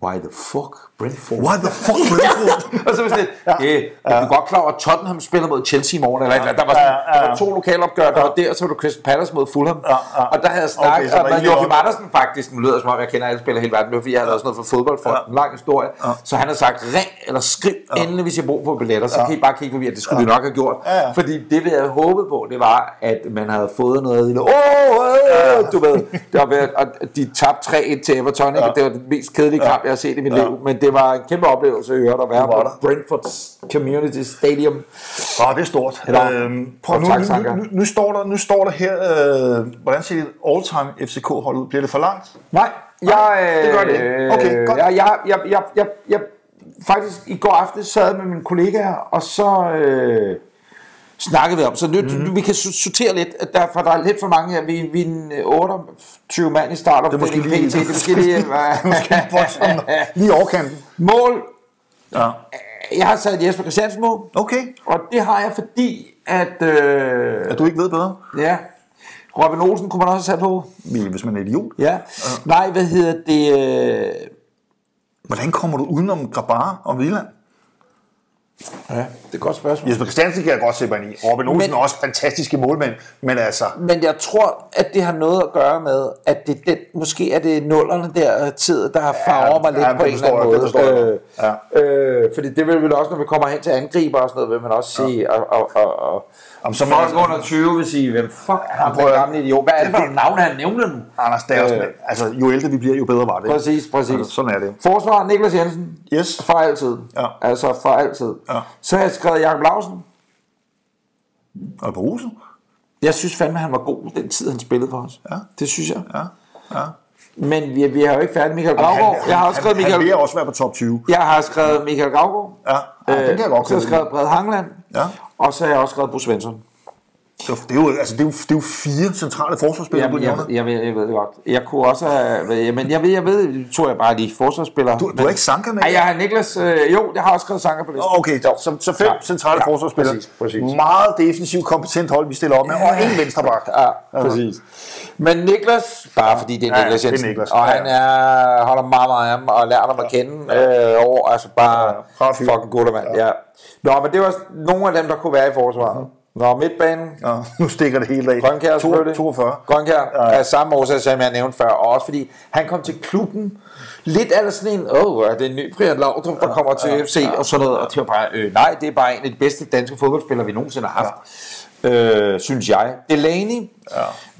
Why the fuck Brentford? What the fuck, Brentford? og så var lidt, ja. det, jeg er godt klar over, at Tottenham spiller mod Chelsea i morgen, eller ja. der var, sådan, Ja, ja, ja. der var to lokalopgør, der var der, og så var du Crystal Palace mod Fulham. Ja, ja. Og der havde jeg snakket Okay, I med Joachim. Andersen faktisk, nu lyder det som om, jeg kender alle spillere hele verden, det fordi, jeg havde sådan noget for fodboldfonden, en lang historie. Så han har sagt, ring eller skriv endelig, hvis jeg har brug for billetter, så kan I bare kigge forbi, at det skulle vi nok have gjort. Ja, ja. Fordi det, vi havde håbet på, det var, at man havde fået noget det. Åh, øh, du ved, det var ved, og de tabte 3-1 til Everton, ikke? det var den mest kedelige kamp, jeg har set i mit liv, men det var en kæmpe oplevelse at høre at være på der. Brentford Community Stadium. Åh, det er stort. Eller- Øhm, prøv, nu, tak, nu, nu, nu, står der, nu står der her, øh, hvordan ser dit all-time FCK-hold ud? Bliver det for langt? Nej, jeg, det gør det ikke. Okay, godt. Jeg, jeg, jeg, jeg, jeg, jeg, faktisk i går aftes sad med mine kollegaer, og så øh, snakkede vi om, så nu, mm. vi kan sortere lidt, at der, for der er lidt for mange her, vi, vi er en øh, 28 mand i starter, Det er måske lige- PT, det er måske lige. Lige overkanten. mål, Ja. jeg har sat Jesper Christiansen mål, Okay. og det har jeg fordi, at, øh, At du ikke ved bedre? ja, Robin Olsen kunne man også have sat på, Hvis man er idiot. ja, nej, hvad hedder det, øh, Hvordan kommer du udenom Grabar og Wieland? ja, det er et godt spørgsmål. Jesper Christiansen kan jeg godt se mig i. Robin Olsen Men- er også fantastiske målmænd, men altså... Men jeg tror, at det har noget at gøre med, at det, det måske er det nullerne der tid, der har farver mig lidt ja, på en eller anden jeg, det måde. forstår jeg. Øh, øh, fordi det vil vel også, når vi kommer hen til angriber og sådan noget, vil man også sige, og, og, og, og Jamen, så folk man- under 20 vil sige, hvem fuck er ham den gamle idiot? Hvad er det for nogle navne, han nævner nu? Anders, det er også, Øh. altså, jo ældre vi bliver, jo bedre var det. Præcis, præcis. Altså, sådan er det. Forsvar, Niklas Jensen. Yes. For altid. Ja. Altså for altid. Ja. Så jeg skrevet Jakob Lausen. Og Rosen? Jeg synes fandme, han var god den tid, han spillede for os. Ja. Det synes jeg. Ja. ja. Men vi, vi har jo ikke færdig Michael Gravgaard. Jeg har også skrevet han, Michael han vil også være på top 20. Jeg har skrevet Michael Gravgaard. Ja, ja den kan jeg godt Så har jeg skrevet Brede Hangland. Ja. Og så har jeg også skrevet Bo Svensson. Det er jo, altså, det er jo, det er jo fire centrale forsvarsspillere, du Jamen, jeg, nævner. jeg, ved, jeg ved det godt. Jeg kunne også have... Men jeg ved, jeg ved, tror jeg bare lige forsvarsspillere. Du, du har ikke Sanka med? Nej, jeg har Niklas... Øh, jo, jeg har også skrevet Sanker på listen. Okay, så, så fem Ja. centrale Ja, forsvarsspillere. præcis, præcis. Meget defensivt kompetent hold, vi stiller op med, og en venstreback. Ja, præcis. Men Niklas, bare fordi det er Ja, Niklas det er Jensen, Niklas. og Ja, han er, holder meget, meget af ham, og lærer ham at kende øh, over, altså bare Ja, fucking god mand. Ja. Nå, men det var nogle af dem, der kunne være i forsvaret. Nå, midtbanen, Ja, nu stikker det hele af. Grønkær To- selvfølgelig. 42. Grønkær Ja. af samme årsag, som jeg nævnte før, og også fordi han kom til klubben lidt af sådan en, åh, oh, er det en ny Brian Laudrup, der kommer til FC og sådan noget, og det var bare, øh, nej, det er bare en af de bedste danske fodboldspillere, vi nogensinde har haft, øh, synes jeg. Delaney,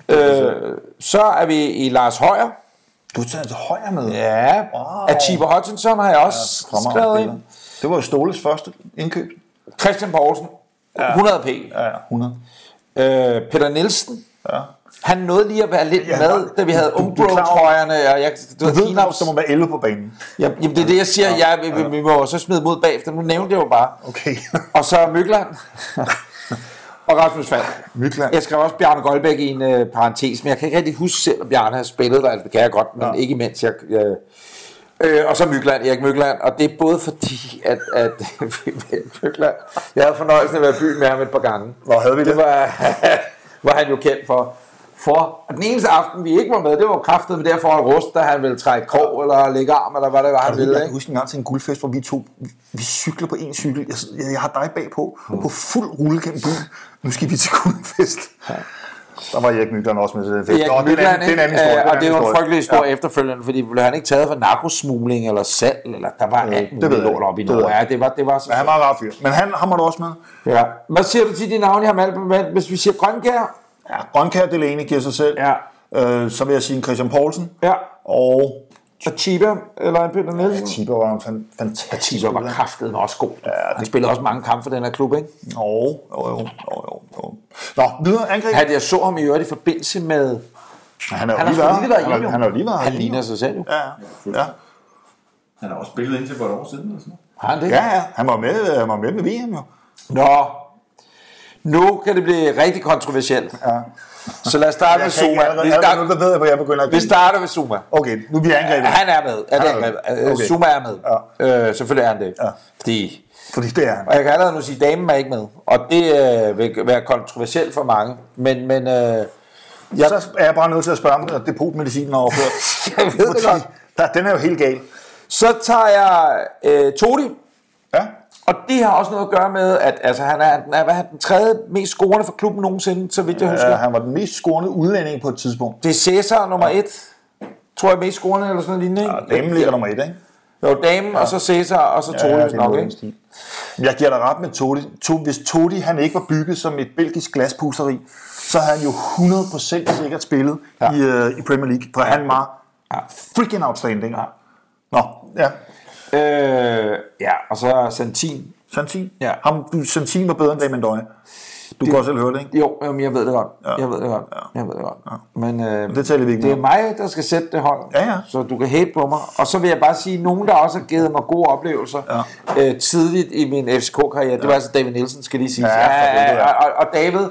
Ja. øh, så er vi i Lars Højer, Du tager altså højre med. ja, Wow. af Tiber Hutchinson har jeg også Fremragende skrevet ind, Det var jo Ståles første indkøb. Christian Poulsen, 100 p. Ja, ja, 100. Øh, Peter Nielsen, Ja. han nåede lige at være lidt Ja, med, da vi havde du- du er klar over- Umbro-trøjerne, og jeg, du Du ved, Kinaus- der må være 11 på banen. Ja, jamen, det er det, jeg siger. Ja, vi, vi, vi må så smide mod bagefter. Nu nævnte jeg jo bare. Okay. Og så Mykland. og Rasmus Fald. Mykland. Jeg skrev også Bjarne Goldbæk i en uh, parentes, men jeg kan ikke rigtig huske selv, at Bjarne har spillet der. Altså, det kan jeg godt, men Ja. ikke imens jeg... jeg Øh, og så Mykland, Erik Mykland, og det er både fordi, at, at Mykland, jeg havde fornøjelsen af at være i byen med ham et par gange. Hvor havde vi det? det? var, var han jo kendt for. For at den eneste aften, vi ikke var med, det var kraftet med derfor en rust, da han ville trække krog eller lægge arm, eller hvad det var, han Jeg ville. kan Ikke? huske en gang til en guldfest, hvor vi to, vi cykler på en cykel. Jeg, jeg, jeg har dig bagpå, på fuld rulle gennem byen. Nu skal vi til guldfest. Der var Erik Mykland også med til den fest. Ja, Nå, det er en Mykland, anden, det er en anden historie. Øh, og det jo en frygtelig historie Ja. efterfølgende, fordi blev han ikke taget for narkosmugling eller salg, eller der var alt det ved muligt lort op i Det jeg Ja, det var, det var så Men han var rar fyr. Men han, var du også med. ja. Hvad siger du til de navne, jeg har med? Hvis vi siger Grønkær? Ja, Grønkær Delaney giver sig selv. Ja. Øh, så vil jeg sige Christian Poulsen. Ja. Og Og Chiba, eller en Peter Nielsen? Tiber var en fan- fantastisk Chiba var kraftet også god. Ja, han spillede også mange kampe for den her klub, ikke? Jo, jo, jo, jo, jo. Nå, videre angreb. Han, jeg så ham i øvrigt i forbindelse med... Han er jo Han har lige været, lige været han, jo. han har jo lige været Han ligner sig selv, jo. Ja, ja. Han har også spillet indtil for et år siden. Eller sådan. Har han det? Ja, ja, han var med, han var med ved VM jo. Nå, nu kan det blive rigtig kontroversielt. Ja. Så lad os starte med Zuma. allerede, Vi starter, nu, ved jeg, hvor jeg begynder at vi starter med Zuma. Okay, nu bliver angrebet. Han er med. Er det er angrebet? med. Øh, Okay. Zuma er med. Ja. Øh, selvfølgelig er han det. Ja. Fordi, Fordi det er han. og jeg kan allerede nu sige, at damen er ikke med. Og det øh, vil være kontroversielt for mange. Men, men øh, Ja. Så er jeg bare nødt til at spørge, om depotmedicinen er overført. jeg ved det godt. der, den er jo helt gal. Så tager jeg øh, Todi. Ja. Og det har også noget at gøre med, at altså, han er, han er, hvad den tredje mest scorende for klubben nogensinde, så vidt jeg husker. ja. Han var den mest scorende udlænding på et tidspunkt. Det er Cæsar nummer et. Tror jeg mest scorende eller sådan noget lignende. ikke? Ja, damen ligger nummer et, ikke? Jo, damen, og så Cæsar, og så Ja, ja, det er nok, ikke? Jeg giver dig ret med Todi. To, hvis Todi han ikke var bygget som et belgisk glaspusteri, så havde han jo 100% sikkert spillet ja. i, uh, i Premier League, for ja. han var ja. freaking outstanding. Ja. Nå, ja. Øh, ja, og så Santin. Santin. Ja. Ham, du, Santin var bedre end Damien Døje. Du kan også selv høre det, ikke? Jo, jamen, jeg ved det godt. Ja. Jeg ved det godt. Jeg ved det godt. Men øh, Det taler vi ikke det er mig, der skal sætte det hold. Ja, ja. Så du kan hate på mig. Og så vil jeg bare sige, nogen, der også har givet mig gode oplevelser ja. øh, tidligt i min FCK-karriere, det var altså David Nielsen, skal lige sige. Ja, for helvede, ja. og, og, David,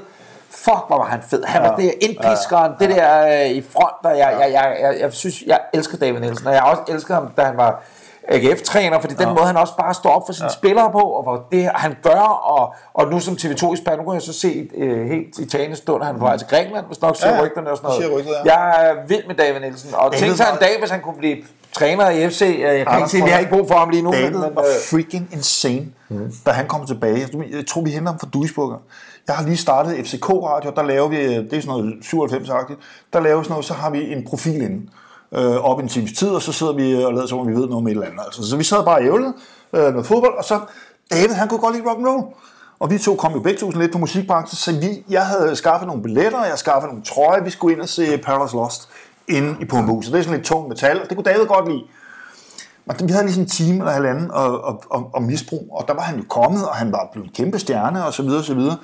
fuck, hvor var han fed. Han var det indpiskeren, det der øh, i front, og jeg, jeg, jeg, jeg, jeg synes, jeg elsker David Nielsen, og jeg også elsket ham, da han var AGF-træner, fordi den måde, han også bare står op for sine ja. spillere på, og hvor det han gør, og, og nu som TV2-ekspert, nu kan jeg så se øh, helt i talende stund, han er på vej til Grækenland, hvis nok siger Ja, ja. rygterne og sådan noget. Siger rygtet, ja. Jeg er vild med David Nielsen, og tænk sig en dag, hvis han kunne blive træner i FC. Jeg kan ikke sige, vi har ikke brug for ham lige nu. David men, var øh, freaking insane, mm. da han kom tilbage. Jeg tror, vi henter ham fra Duisburger. Jeg har lige startet FCK-radio, der laver vi, det er sådan noget 97-agtigt, der laver sådan noget, så har vi en profil inde øh, op i en times tid, og så sidder vi øh, og lader som om vi ved noget om et eller andet. Altså, så vi sad bare og ævlede øh, med fodbold, og så David, han kunne godt lide rock and roll. Og vi to kom jo begge to lidt på musikbranchen, så vi, jeg havde skaffet nogle billetter, jeg havde skaffet nogle trøjer, vi skulle ind og se Paradise Lost inde i Pumbu. Så det er sådan lidt tung metal, og det kunne David godt lide. Og vi havde ligesom en time eller halvanden og, og, og, og misbrug, og der var han jo kommet, og han var blevet en kæmpe stjerne, og så videre, og så videre.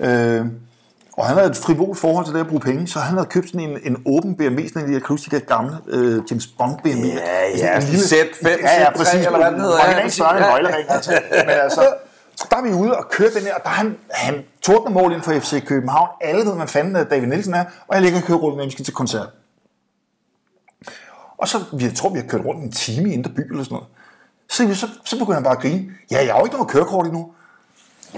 Øh, og han havde et frivolt forhold til det at bruge penge, så han havde købt sådan en, en åben BMW, sådan en, huske de der gamle øh, James Bond BMW. Ja, ja, Sådan en Z5, ja, ja, Z3, præcis, eller hvad den hedder. Ja, præcis. større end Ja. nøglering, altså. Men altså, der er vi ude og kører den her, og der er han, han tordner mål ind for FC København. Alle ved, man fanden øh, David Nielsen er, og jeg ligger og kører rundt med, vi til koncert. Og så, jeg tror, vi har kørt rundt en time i Indre By eller sådan noget. Så, så, så begynder han bare at grine. Ja, jeg har jo ikke noget kørekort endnu.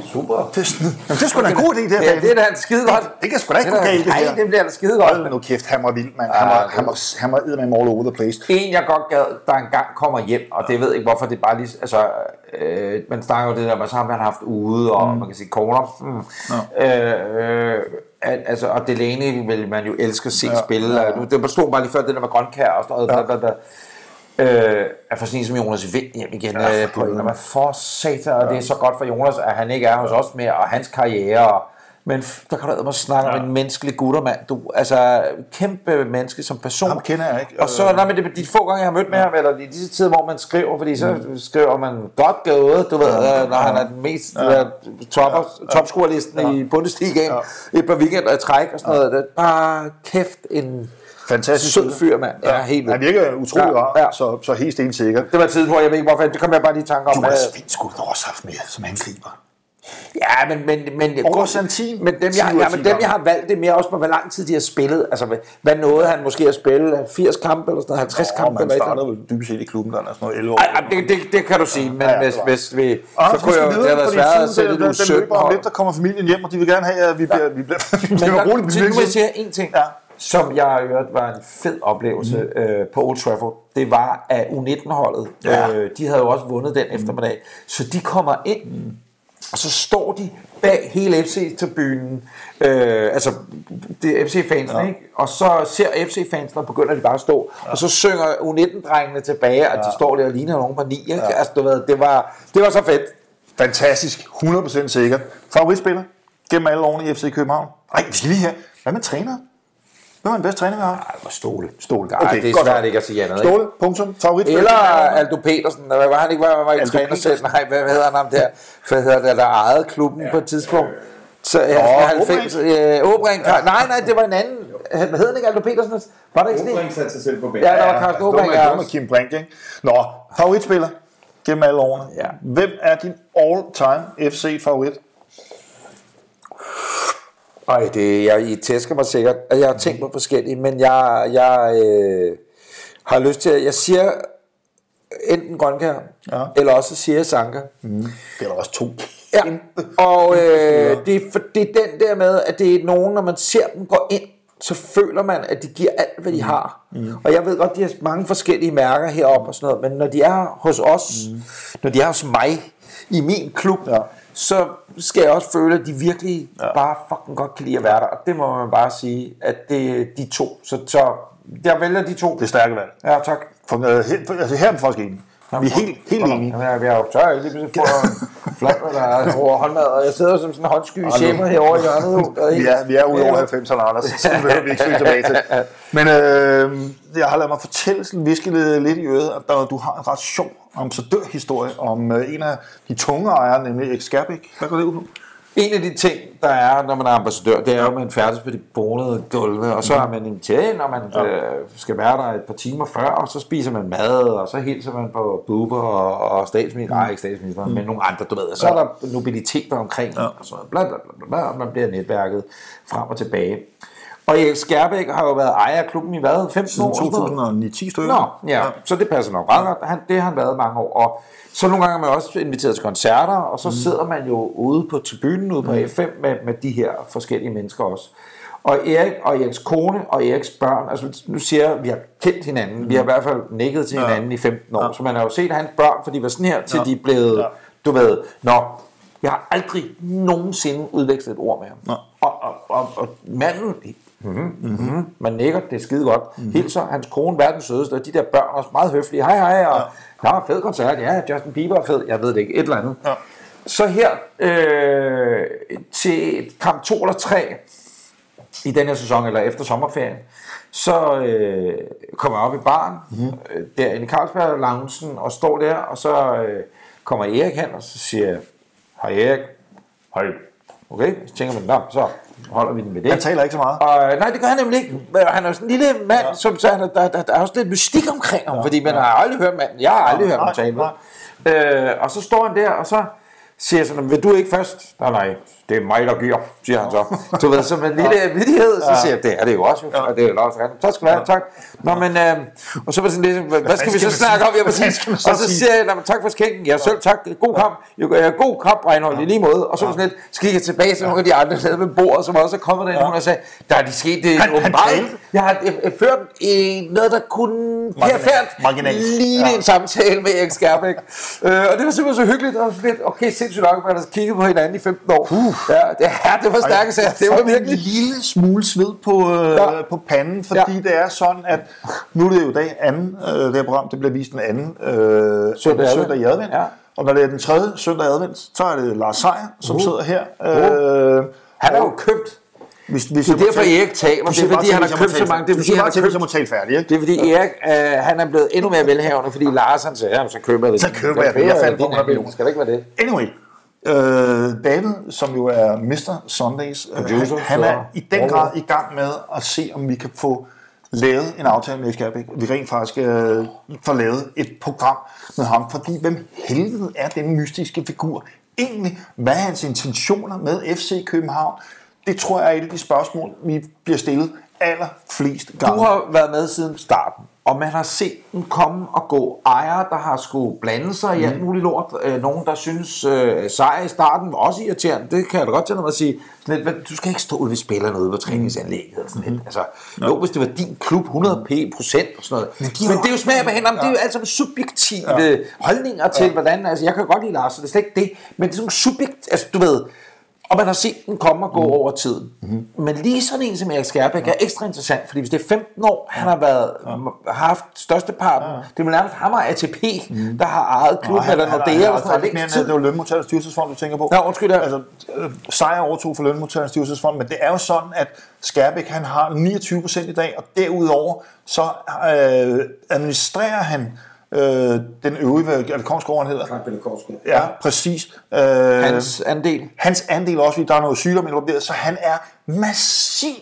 Super. Det er, sådan, det er sgu da en god idé, det her. Ja, det er da en skide godt. Det, det kan sgu da ikke Det gå galt, det Nej, her. det bliver da skide Hold godt. nu kæft, han var vild, mand. Han var, han var, han var eddermame all over the place. En, jeg godt gad, der engang kommer hjem, og det ved jeg ikke, hvorfor det bare lige... Altså, øh, man snakker jo det der, hvad så har man haft ude, og mm. man kan sige corner. Mm. Øh, øh, at, altså, og Delaney vil man jo elske at se ja, spille. Ja, ja. Det bestod bare lige før, det der med grønkær og sådan noget. Ja. Der, der, der. Øh, at få sådan en som Jonas Vind hjem igen Ja, ja, for på en. For satan, og det er så godt for Jonas, at han ikke er hos os mere, og hans karriere, og Men der kan du man snakke om en menneskelig guttermand. Du, altså, kæmpe menneske som person. Ham kender jeg ikke. Og så, nej, men det, de få gange, jeg har mødt med ham, eller i disse tider, hvor man skriver, fordi så Mm. skriver man godt gået, du ved, øh, når han er den mest ja. top, topscorerlisten i Bundesligaen, et par weekender i træk og sådan noget. Det er bare kæft en Fantastisk sød fyr, mand. Ja, helt Han virker utrolig Ja, rar, ja. så, så helt stensikker. Det var et tidspunkt, jeg ved ikke hvorfor, det kom jeg bare lige i tanke om. Du har svin skulle du også haft med som angriber. Ja, men, men, men, Over Santin, men dem, 10 jeg, ja, 10 men dem, jeg har valgt, det er mere også på, hvor lang tid de har spillet. Altså, hvad, nåede han måske at spille? 80 kampe eller sådan noget? 50 Og kampe? eller startede vel dybest set i klubben, der er sådan noget 11 år. Ej, ej, det, det, det kan du sige, men Ja, ja, hvis, hvis vi... Ah, så kunne jeg, det have været svært at sætte den 17 løber om hold. lidt, der kommer familien hjem, og de vil gerne have, at vi bliver, vi bliver, vi bliver roligt. nu vil jeg sige en ting, Ja. Som jeg har hørt var en fed oplevelse mm. øh, på Old Trafford. Det var, at U19-holdet, Ja. øh, de havde jo også vundet den eftermiddag, så de kommer ind, og så står de bag hele FC-tribunen, øh, altså det er FC-fansene, ja. ikke? Og så ser FC-fansene, og begynder de bare at stå, ja. og så synger U19-drengene tilbage, og de står der og ligner nogen på ni, ikke? Ja. Altså, du ved, det var, det var så fedt. Fantastisk. 100% sikkert. Favoritspiller? Gennem alle årene i FC København? Ej, vi skal lige her. Hvad med træner? Hvem er den bedste træner, vi har? Ej, det var Ståle. Ståle. Nej, det er godt svært ikke at sige andet. ikke? Ståle, punktum. Favoritspiller? Eller? Aldo Petersen, hvad var han ikke, var, var i Aldo træner selv? Nej, hvad, hvad hedder han ham der? Hvad hedder det, der ejede klubben ja. på et tidspunkt? Så, ja, Nå, 90, øh, Åbrink, ja. nej, nej, det var en anden. Hvad hedder han ikke, Aldo Petersen? Var der ikke sådan en? Åbring satte sig selv på banen. Ja, der var Carsten det var Åbrink. med, ja, det var. Kim Brink, ikke? Nå, favoritspiller gennem alle årene. Ja. Hvem er din all-time FC-favorit? Ej, det, jeg, I tæsker mig sikkert. Altså, Jeg har tænkt på forskellige, men jeg, jeg øh, har lyst til at... Jeg siger enten Grønkær, Ja. eller også siger jeg Sanka. Det er der også to. Ja, og øh, det, er for, det er den der med, at det er nogen, når man ser dem gå ind, så føler man, at de giver alt, hvad de har. Mm. Og jeg ved godt, de har mange forskellige mærker heroppe og sådan noget, men når de er hos os, mm. når de er hos mig, i min klub, Ja. Så skal jeg også føle, at de virkelig Ja. bare fucking godt kan lide at være der. Og det må man bare sige, at det er de to. Så, så jeg vælger de to. Det er stærke valg. Ja, tak. For, altså, her er vi faktisk enige. Vi er helt, helt enige. Jamen, jeg, jeg er jo tør, jeg lige pludselig får flot, der er over håndmad, og jeg sidder som sådan en håndsky chef herovre i hjørnet. Der Vi er, vi er ude over 90'erne, Anders. Så det behøver vi ikke søge tilbage til. Men øh, jeg har ladet mig fortælle sådan viske lidt, i øret, at der, du har en ret sjov ambassadørhistorie om øh, en af de tunge ejere, nemlig Skærbæk. Hvad går det ud på? En af de ting, der er, når man er ambassadør, det er jo, at man færdes på de bonede gulve, og så er man inviteret og man ja. øh, skal være der et par timer før, og så spiser man mad, og så hilser man på Buber og, og statsminister, mm. nej ikke statsminister, mm. men nogle andre, du ved. Og så er der nobiliteter omkring, ja. og så bla, bla, bla, bla, og man bliver netværket frem og tilbage. Og Erik Skærbæk har jo været ejer af klubben i hvad? 15 Siden år? sådan noget? 2009-10 stykker. Nå, ja, så det passer nok meget godt. Han, det har han været mange år. Og så nogle gange er man også inviteret til koncerter, og så mm. sidder man jo ude på tribunen, ude på Mm. A5, med, med de her forskellige mennesker også. Og Erik og Eriks kone og Eriks børn, altså nu siger jeg, vi har kendt hinanden, mm. vi har i hvert fald nikket til hinanden i 15 år, Ja. så man har jo set hans børn, for de var sådan her, til Ja. de er blevet, Ja. du ved, nå, jeg har aldrig nogensinde udvekslet et ord med ham. Nå. Og, og, og, og manden, mm-hmm, mm-hmm, man nikker, det er skide godt. Mm-hmm. Hilser hans kone, verdens sødeste, og de der børn også meget høflige. Hej, hej, og ja. fed koncert, ja, Justin Bieber er fed, jeg ved det ikke, et eller andet. Ja. Så her øh, til kamp 2 eller 3 i den her sæson, eller efter sommerferien, så øh, kommer jeg op i baren, mm-hmm. øh, derinde i Carlsberg Loungen, og står der, og så øh, kommer Erik hen, og så siger jeg, hej Erik, hej, okay, så tænker man, nå, så holder vi den med det. Han taler ikke så meget. Og, nej, det gør han nemlig ikke. Han er sådan en lille mand, ja. som så han, er- der, der, der er også lidt mystik omkring ham, ja. fordi man har aldrig hørt manden. Jeg har aldrig hørt ham nej, tale. Øh, og så står han der, og så siger jeg sådan, vil du ikke først? Nej, nej, det er mig, der giver, siger han så. Du ved, som en lille vidighed, så siger jeg, det er det jo også, jo. og det er jo også rigtigt. Tak skal du have, tak. Nå, men, øh, og så var det sådan lidt, hvad, hvad skal vi så snakke om? Ja, Hvad præcis. Og så sige? siger jeg, "Nå, men tak for skænken, ja, selv tak, god kamp, ja, god kamp, Reinhold, i lige måde. Og så var sådan lidt, så gik jeg tilbage til nogle af de andre nede ved bordet, som også er kommet derinde, og sagde, der er de sket det Han- åbenbart. Jeg har jeg, jeg ført i noget, der kunne ligne Ja. en samtale med Erik Skærbæk. øh, og det var simpelthen så hyggeligt, og lidt, okay, sindssygt nok, man har kigget på hinanden i 15 år. Uh. Ja, det, ja, det var stærke sager, det var virkelig... en lille smule sved på, øh, Ja. på panden, fordi Ja. det er sådan, at nu er det jo dag anden, øh, det her program, det bliver vist den anden øh, Søndag søndag i advent. Ja. Og når det er den tredje søndag i advent, så er det Lars Seier, som Uh. sidder her. Øh, Han er jo købt. Hvis, hvis Det er derfor, Erik taler. Det er fordi, han har købt så mange. Det er fordi, han har købt må tale færdig, ikke? det er fordi Erik, øh, han er blevet endnu mere velhavende, fordi Lars han ja, så køber jeg det. Så køber jeg det. Jeg fandt på din 100 andel. millioner. Skal det ikke være det? Anyway, øh, David, som jo er Mr. Sundays, øh, han, Producer, han er i den grad i gang med at se, om vi kan få lavet en aftale med Skærbæk. Vi rent faktisk øh, får lavet et program med ham, fordi hvem helvede er den mystiske figur egentlig? Hvad er hans intentioner med FC København? Det tror jeg er et af de spørgsmål, vi bliver stillet allerflest Du gange. har været med siden starten, og man har set den komme og gå. Ejere, der har skulle blande sig i alt muligt lort. Øh, nogen, der synes, øh, sejr i starten var også irriterende. Det kan jeg da godt til at sige. Sådan lidt, "Hvad, du skal ikke stå ved spillerne ude på træningsanlægget. Sådan lidt. Altså, jo, hvis det var din klub, 100 p procent og sådan noget. Men, de Men det er jo smag på hænderne. Det er jo alt sammen subjektive ja. holdninger til, hvordan... Altså, jeg kan godt lide Lars, så det er slet ikke det. Men det er sådan subjekt... Altså, du ved... Og man har set den komme og gå mm. over tiden. Mm. Men lige sådan en som Erik Skærbæk ja. er ekstra interessant, fordi hvis det er 15 år, han har været, ja. haft størsteparten, ja. det er nærmest ham og ATP, mm. der har ejet klubben, eller Nordea, eller sådan noget, mere, det var lønmodtagernes styrelsesfond, du tænker på. Ja, undskyld, ja. Altså, øh, sejr overtog for lønmodtagernes styrelsesfond, men det er jo sådan, at Skærbæk, han har 29 procent i dag, og derudover, så øh, administrerer han øh, den øvrige, hvad er det Kongsgaard, han hedder? Frank Pelle Korsgaard. Ja, præcis. Øh, Hans andel. hans andel også, fordi der er noget sygdom involveret, så han er massiv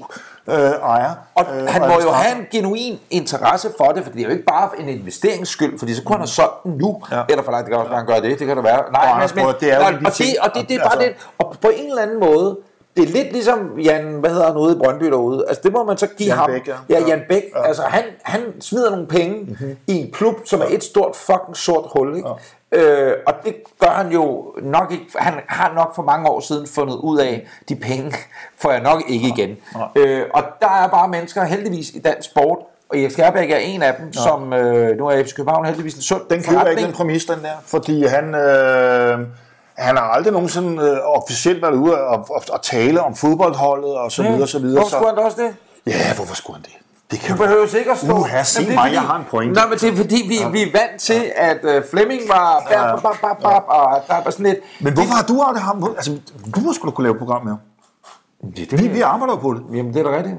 øh, ejer. Og øh, han må jo have en genuin interesse for det, for det er jo ikke bare en investeringsskyld, fordi så kunne han have solgt den nu, ja. eller for langt, det kan også være, han gør det, det kan det være. Nej, Anders, prøv at- det er jo og, det, og det, det er bare altså- det, og på en eller anden måde, det er lidt ligesom Jan, hvad hedder han ude i Brøndby derude, altså det må man så give Jan ham. Bæk, ja. ja. Jan Bæk, ja. altså han, han smider nogle penge mm-hmm. i en klub, som er et stort fucking sort hul, ikke? Ja. Øh, og det gør han jo nok ikke, han har nok for mange år siden fundet ud af, de penge får jeg nok ikke igen. Øh, og der er bare mennesker heldigvis i dansk sport, og Erik Skærbæk er en af dem, ja. som øh, nu er FC København heldigvis en sund Den køber ikke den præmis, den der, fordi han, øh, han har aldrig nogensinde øh, officielt været ude og, og, og tale om fodboldholdet og så videre, og så videre. Hvorfor skulle han også det? Ja, hvorfor skulle han det? Det kan Du behøver ikke at stå... Uha, se Jamen, det er mig, jeg har en pointe. Nej, men det er fordi, vi, vi er vant til, at uh, Flemming var... Bap, bap, bap, bap, bap, og der var sådan lidt... Men hvorfor har du aldrig ham? Altså, du må da kunne lave et program med ham. Det, det, Vi, vi arbejder på det. Jamen, det er da rigtigt.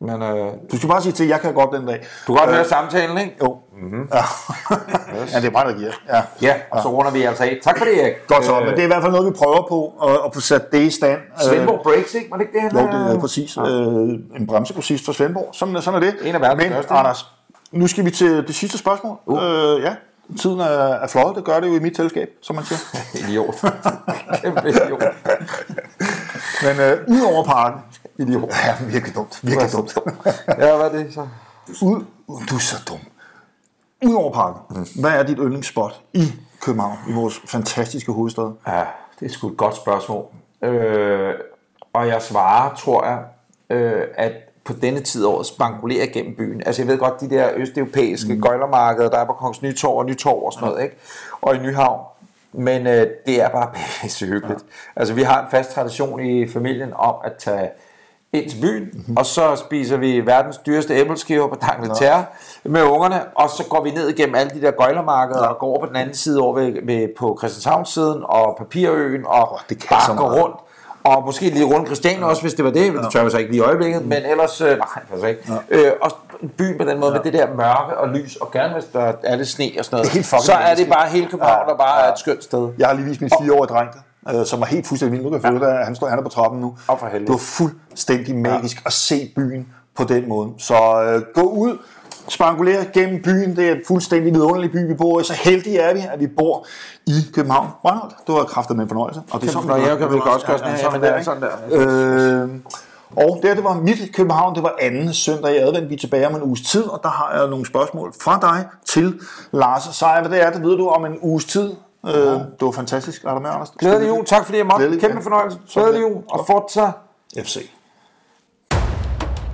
Men øh, Du skal bare sige til, at jeg kan godt den dag. du kan godt høre samtalen, ikke? Jo. Mm-hmm. Ja. ja, det er mig, der giver. Ja. Ja, og så runder vi altså af. Tak for det, Erik. Godt så, men det er i hvert fald noget, vi prøver på at, at få sat det i stand. Svendborg Breaks, ikke? Var det ikke det, han Jo, det er øh, præcis. Øh, en bremsegrossist fra Svendborg. Sådan, sådan er det. En af verdens Men, største. Anders, nu skal vi til det sidste spørgsmål. Uh. Øh, ja, tiden er, er fløjet. Det gør det jo i mit selskab, som man siger. Idiot. Kæmpe idiot. Men øh, ud over parken. Idiot. Ja, virkelig dumt. Virkelig dumt. Ja, hvad er det så? Ud, du er så dum. Udover parken, hvad er dit yndlingsspot i København, i vores fantastiske hovedstad? Ja, det er sgu et godt spørgsmål. Øh, og jeg svarer, tror jeg, øh, at på denne tid af året spangulerer gennem byen. Altså jeg ved godt, de der østeuropæiske mm. gøjlermarkeder, der er på Kongens Nytorv og Nytorv og sådan noget, ikke? Og i Nyhavn. Men øh, det er bare pisse hyggeligt. Ja. Altså vi har en fast tradition i familien om at tage ind til byen, mm-hmm. og så spiser vi verdens dyreste æbleskiver på Dangleterre ja. med ungerne, og så går vi ned igennem alle de der gøjlermarkeder ja. og går over på den anden side over ved, ved, på Christianshavns-siden og Papirøen og Åh, det kan bare går rundt. Og måske lige rundt Christian også, hvis det var det. Det tør vi så ikke lige i øjeblikket, men ellers... Øh, nej, altså ikke. Øh, og byen på den måde, med det der mørke og lys, og gerne hvis der er lidt sne og sådan noget, Det er så er det bare hele København, Ja, der bare ja. er et skønt sted. Jeg har lige vist min fireårige dreng, øh, som var helt fuldstændig vild. Nu kan jeg føle, at han, står, han er på trappen nu. Åh, for helvede. Det var fuldstændig magisk at se byen på den måde. Så øh, gå ud, spangulere gennem byen. Det er en fuldstændig vidunderlig by, vi bor i. Så heldige er vi, at vi bor i København. Brandholt, det var kraftet med en fornøjelse. Og det er sådan, det jeg kan vel også gøre sådan her, sådan men der, det er sådan der. Øh, og det, her, det var mit København, det var anden søndag i advent. Vi er tilbage om en uges tid, og der har jeg nogle spørgsmål fra dig til Lars. Hvad det er, det ved du om en uges tid. Øh, det var fantastisk. Er du med, Anders? Glædelig jul. Tak fordi jeg måtte. Glædelig, Kæmpe ja. fornøjelse. Glædelig der. jul. Og fortsat. FC.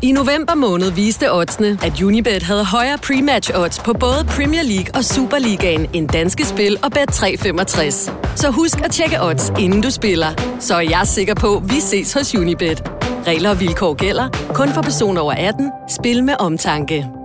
I november måned viste oddsene, at Unibet havde højere pre-match odds på både Premier League og Superligaen end danske spil og Bet365. Så husk at tjekke odds, inden du spiller. Så er jeg sikker på, at vi ses hos Unibet. Regler og vilkår gælder. Kun for personer over 18. Spil med omtanke.